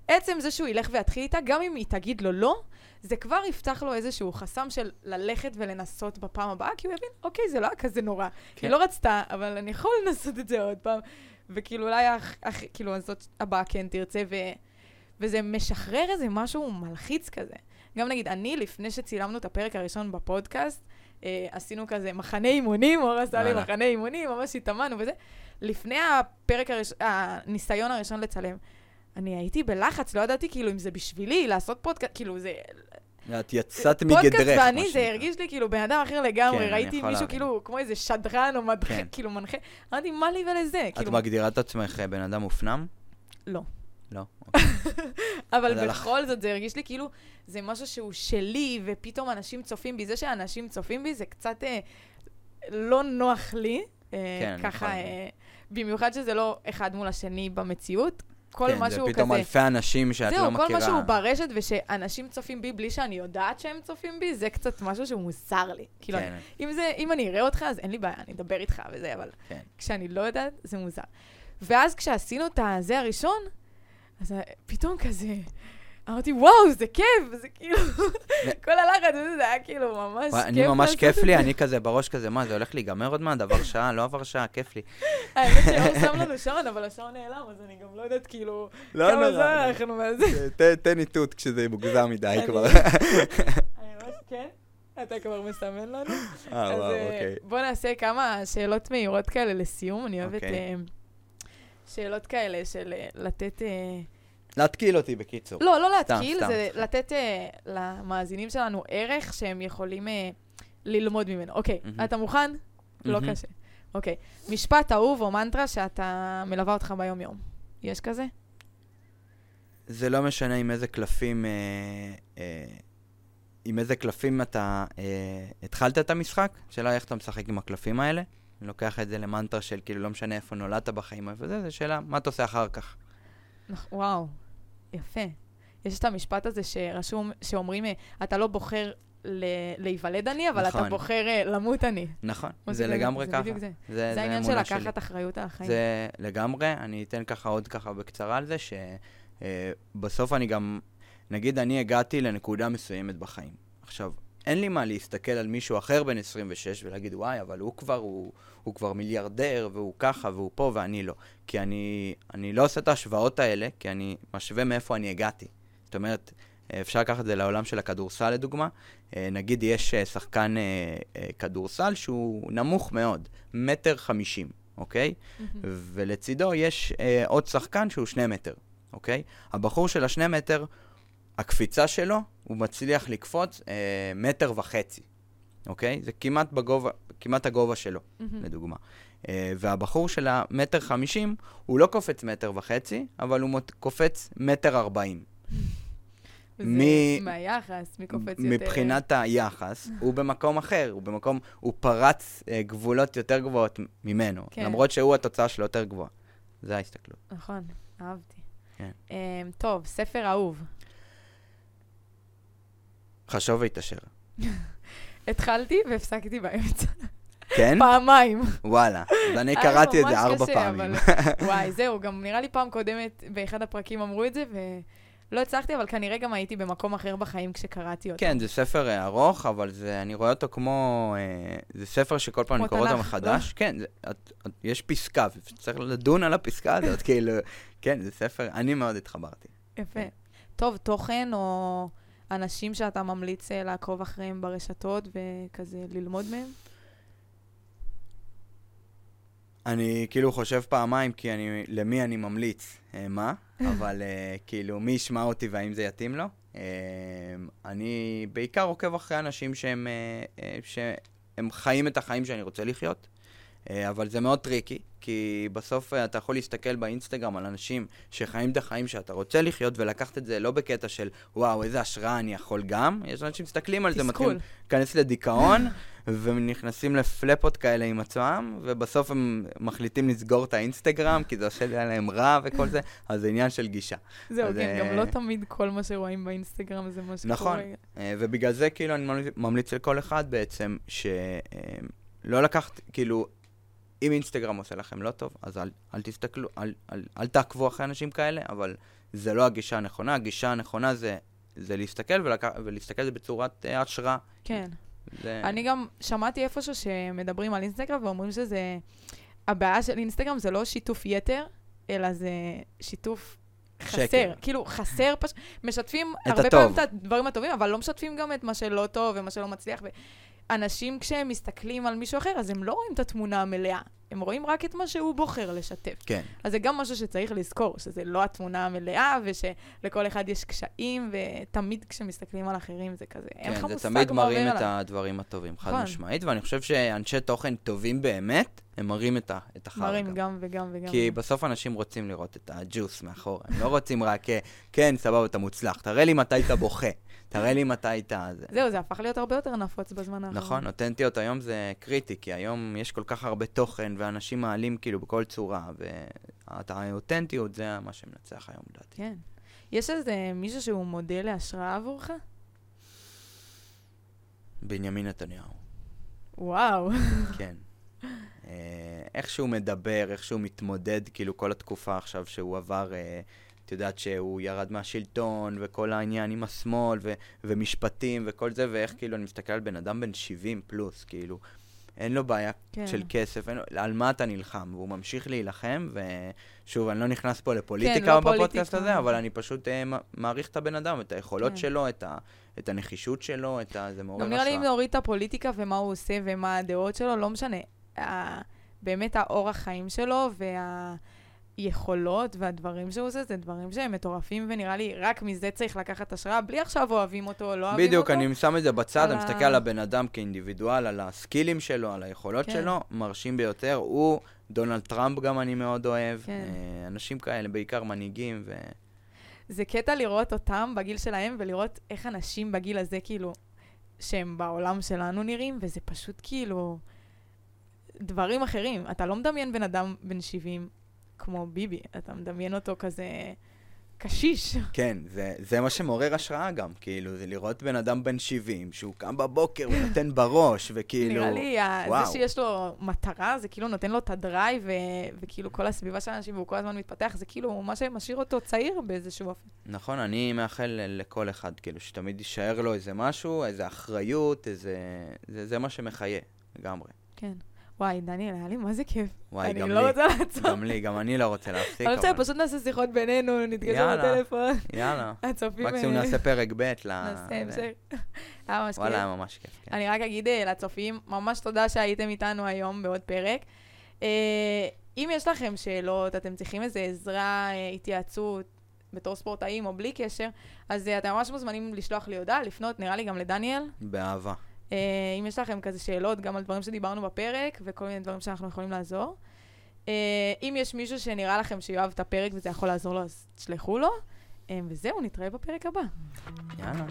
עצם זה שהוא ילך ויתחיל איתה, גם אם היא תגיד לו לא, זה כבר יפתח לו איזשהו חסם של ללכת ולנסות בפעם הבאה, כי הוא יבין, אוקיי, זה לא היה כזה נורא. כן. היא לא רצתה, אבל אני יכול לנסות את זה עוד פעם. וכאילו, אולי, אח, אח, כאילו, הזאת הבאה כן תרצה, ו, וזה משחרר איזה משהו מלחיץ כזה. גם נגיד, אני, לפני שצילמנו את הפרק הראשון בפודקאסט, אה, עשינו כזה מחנה אימונים, אור עשה לי. מחנה אימונים, ממש התאמנו וזה. לפני הפרק הראשון, הניסיון הראשון לצלם, אני הייתי בלחץ, לא ידעתי כאילו אם זה בשבילי לעשות פודקאסט, כאילו זה... את יצאת מגדרך, פודקאסט ואני, זה. הרגיש לי כאילו בן אדם אחר לגמרי, כן, ראיתי מישהו להבין. כאילו כמו איזה שדרן או מדחה, כן. כאילו מנחה, אמרתי, מה לי ולזה? את כאילו, מגדירה את עצמך אה, בן אדם מופנם? לא. לא. אבל אז הלך. בכל זאת, זה הרגיש לי כאילו, זה משהו שהוא שלי, ופתאום אנשים צופים בי. זה שאנשים צופים בי, זה קצת אה, לא נוח לי. אה, כן, ככה, אה, במיוחד שזה לא אחד מול השני במציאות. כל כן, משהו זה פתאום כזה... אלפי אנשים שאת זהו, לא מכירה. כל משהו ברשת, ושאנשים צופים בי בלי שאני יודעת שהם צופים בי, זה קצת משהו שהוא מוזר לי. כאילו, כן, אם, זה, אם אני אראה אותך, אז אין לי בעיה, אני אדבר איתך וזה, אבל כן. כשאני לא יודעת, זה מוזר. ואז כשעשינו את הזה הראשון, אז פתאום כזה, אמרתי, וואו, זה כיף, זה כאילו, כל הלחץ הזה, זה היה כאילו ממש כיף אני ממש כיף לי, זה. אני כזה בראש כזה, מה, זה הולך להיגמר עוד מעט? עבר שעה, לא עבר שעה, כיף לי. האמת שאור שם לנו שעון, אבל השעון נעלם, אז אני גם לא יודעת כאילו, כמה זמן אנחנו מהזה. תן איתות כשזה מוגזם מדי כבר. אני ממש, כן? אתה כבר מסמן לנו? אה, אז וואו, אה, אוקיי. בוא נעשה כמה שאלות מהירות כאלה לסיום. אני אוהבת אוקיי. אה, שאלות כאלה של אה, לתת... להתקיל אותי בקיצור. לא, לא להתקיל, סתם, זה סתם. לתת אה, למאזינים שלנו ערך שהם יכולים אה, ללמוד ממנו. אוקיי, מהמם. אתה מוכן? לא מהמם. קשה. אוקיי, משפט אהוב או מנטרה שאתה מלווה אותך ביום-יום. יש כזה? זה לא משנה עם איזה קלפים, אה, אה, עם איזה קלפים אתה אה, התחלת את המשחק, שאלה איך אתה משחק עם הקלפים האלה. אני לוקח את זה למנטרה של כאילו לא משנה איפה נולדת בחיים וזה, זה שאלה, מה אתה עושה אחר כך? נכ- וואו, יפה. יש את המשפט הזה שרשום, שאומרים, אה, אתה לא בוחר ל- להיוולד עני, אבל אתה נכון. בוחר אה, למות עני. נכון, זה לגמרי זה ככה. בדיוק זה. זה, זה העניין של. לקחת אחריות על החיים. זה לגמרי, אני אתן ככה עוד ככה בקצרה על זה, שבסוף אני גם, נגיד אני הגעתי לנקודה מסוימת בחיים. עכשיו, אין לי מה להסתכל על מישהו אחר בן 26 ולהגיד, וואי, אבל הוא כבר, הוא, הוא כבר מיליארדר, והוא ככה, והוא פה, ואני לא. כי אני, אני לא עושה את ההשוואות האלה, כי אני משווה מאיפה אני הגעתי. זאת אומרת, אפשר לקחת את זה לעולם של הכדורסל לדוגמה. אה, נגיד יש אה, שחקן אה, כדורסל שהוא נמוך מאוד, מטר חמישים, אוקיי? מהמם. ולצידו יש עוד שחקן שהוא שני מטר, אוקיי? הבחור של השני מטר, הקפיצה שלו, הוא מצליח לקפוץ מטר וחצי, אוקיי? זה כמעט בגובה, כמעט הגובה שלו, מהמם. לדוגמה. אה, והבחור של המטר חמישים, הוא לא קופץ מטר וחצי, אבל הוא מות- קופץ מטר ארבעים. זה מ- מהיחס, מי קופץ יותר. מבחינת היחס, הוא במקום אחר, הוא במקום, הוא פרץ אה, גבולות יותר גבוהות ממנו, כן. למרות שהוא התוצאה שלו יותר גבוהה. זה ההסתכלות. נכון, אהבתי. כן. אמ, טוב, ספר אהוב. חשוב והתעשר. התחלתי והפסקתי באמצע. כן? פעמיים. וואלה. אז אני קראתי את זה ארבע קשה, פעמים. אבל- וואי, זהו, גם נראה לי פעם קודמת, באחד הפרקים אמרו את זה, לא הצלחתי, אבל כנראה גם הייתי במקום אחר בחיים כשקראתי אותו. כן, זה ספר אה, ארוך, אבל זה, אני רואה אותו כמו... אה, זה ספר שכל פעם אני קורא אותו תנ"ך, מחדש. לא? כן, זה, את, את, יש פסקה, וצריך לדון על הפסקה הזאת, כאילו... כן, זה ספר, אני מאוד התחברתי. יפה. טוב, תוכן או אנשים שאתה ממליץ אה, לעקוב אחריהם ברשתות וכזה ללמוד מהם? אני כאילו חושב פעמיים, כי אני, למי אני ממליץ אה, מה, אבל אה, כאילו, מי ישמע אותי והאם זה יתאים לו. אני בעיקר עוקב אחרי אנשים שהם, שהם חיים את החיים שאני רוצה לחיות, אבל זה מאוד tricky, כי בסוף אה, אתה יכול להסתכל באינסטגרם על אנשים שחיים את החיים שאתה רוצה לחיות, ולקחת את זה לא בקטע של, וואו, איזה השראה אני יכול גם. יש אנשים שמסתכלים על זה, מתחילים. להיכנס לדיכאון, ונכנסים לפלפות כאלה עם עצמם, ובסוף הם מחליטים לסגור את האינסטגרם, כי זה עושה להם רע וכל זה, אז זה עניין של גישה. זהו, אז, כן, אה, גם לא תמיד כל מה שרואים באינסטגרם זה מה שקורה. נכון. אה, ובגלל זה כאילו אני ממליץ- ממליץ לכל אחד בעצם, שלא לקחת, כאילו, אם אינסטגרם עושה לכם לא טוב, אז אל, אל תסתכלו, אל, אל, אל תעקבו אחרי אנשים כאלה, אבל זה לא הגישה הנכונה, הגישה הנכונה זה, זה להסתכל ולק... ולהסתכל זה בצורת אה, השראה. כן. זה... אני גם שמעתי איפשהו שמדברים על אינסטגרם ואומרים שזה... הבעיה של אינסטגרם זה לא שיתוף יתר, אלא זה שיתוף חסר. שקר. כאילו, חסר פשוט. משתפים הרבה הטוב. פעמים את הדברים הטובים, אבל לא משתפים גם את מה שלא טוב ומה שלא מצליח. אנשים, כשהם מסתכלים על מישהו אחר, אז הם לא רואים את התמונה המלאה. הם רואים רק את מה שהוא בוחר לשתף. כן. אז זה גם משהו שצריך לזכור, שזה לא התמונה המלאה, ושלכל אחד יש קשיים, ותמיד כשמסתכלים על אחרים זה כזה, אין לך כן, זה מושג תמיד מה עובר מראים את עליו. הדברים הטובים, חד נכון. משמעית, ואני חושב שאנשי תוכן טובים באמת, הם מראים את, ה... את החרא מראים גם. גם וגם וגם. כי בסוף אנשים רוצים לראות את הג'וס מאחורה, הם לא רוצים רק, כן, סבבה, אתה מוצלח, תראה לי מתי אתה בוכה, תראה לי מתי אתה... זה. זהו, זה הפך להיות הרבה יותר נפוץ בזמן האחרון. נכון, אותנטיות היום זה קריטי, כי היום יש כל כך הרבה תוכן, ואנשים מעלים כאילו בכל צורה, והאותנטיות זה מה שמנצח היום, לדעתי. כן. יש איזה מישהו שהוא מודל להשראה עבורך? בנימין נתניהו, וואו. כן. אה, איך שהוא מדבר, איך שהוא מתמודד, כאילו כל התקופה עכשיו שהוא עבר, אה, את יודעת שהוא ירד מהשלטון, וכל העניין עם השמאל, ו- ומשפטים וכל זה, ואיך כאילו אני מסתכל על בן אדם בן 70 פלוס, כאילו, אין לו בעיה כן. של כסף, אין לו, על מה אתה נלחם? והוא ממשיך להילחם, ושוב, אני לא נכנס פה לפוליטיקה לא בפודקאסט פוליטיקה. הזה, אבל אני פשוט אה, מעריך את הבן אדם, את היכולות כן. שלו, את, ה- את הנחישות שלו, את ה... זה מעורר גם נראה לי אם השראה. נוריד את הפוליטיקה ומה הוא עושה ומה הדעות שלו, לא משנה. ה- באמת האורח חיים שלו והיכולות והדברים שהוא עושה, זה דברים שהם מטורפים, ונראה לי רק מזה צריך לקחת השראה, בלי עכשיו אוהבים אותו או לא אוהבים אותו. בדיוק, אני שם את זה בצד, אני מסתכל על הבן אדם כאינדיבידואל, על הסקילים שלו, על היכולות כן. שלו, מרשים ביותר. הוא, דונלד טראמפ גם אני מאוד אוהב. כן. אה, אנשים כאלה, בעיקר מנהיגים, ו... זה קטע לראות אותם בגיל שלהם, ולראות איך אנשים בגיל הזה, כאילו, שהם בעולם שלנו נראים, וזה פשוט כאילו דברים אחרים. אתה לא מדמיין בן אדם בן 70 כמו ביבי, אתה מדמיין אותו כזה קשיש. כן, זה, זה מה שמעורר השראה גם, כאילו, זה לראות בן אדם בן 70, שהוא קם בבוקר ונותן בראש, וכאילו... נראה לי, וואו. זה שיש לו מטרה, זה כאילו נותן לו את הדרייב, ו- וכאילו כל הסביבה של האנשים, והוא כל הזמן מתפתח, זה כאילו מה שמשאיר אותו צעיר באיזשהו אופן. נכון, אני מאחל לכל אחד, כאילו, שתמיד יישאר לו איזה משהו, איזה אחריות, איזה... זה, זה מה שמחיה, לגמרי. כן. וואי, דניאל, היה לי מה זה כיף. וואי, אני גם לא לי. רוצה לעצור. גם לי, גם אני לא רוצה להפסיק, אני רוצה. פשוט נעשה שיחות בינינו, יאללה. בטלפון. יאללה. הצופים... מקסימום אה, נעשה פרק ב' ל... נעשה. המשך. היה ממש וואלה, כיף. היה ממש כיף. אני רק אגיד אה, לצופים, ממש תודה שהייתם איתנו היום בעוד פרק. אה, אם יש לכם שאלות, אתם צריכים איזו עזרה, התייעצות, בתור ספורטאים או בלי קשר, אז אתם ממש מוזמנים לשלוח לי הודעה, לפנות, נראה לי גם לדניאל. באהבה. אה, אם יש לכם כזה שאלות, גם על דברים שדיברנו בפרק, וכל מיני דברים שאנחנו יכולים לעזור. אה, אם יש מישהו שנראה לכם שיאהב את הפרק וזה יכול לעזור לו, אז תשלחו לו. אה, וזהו, נתראה בפרק הבא. יאללה.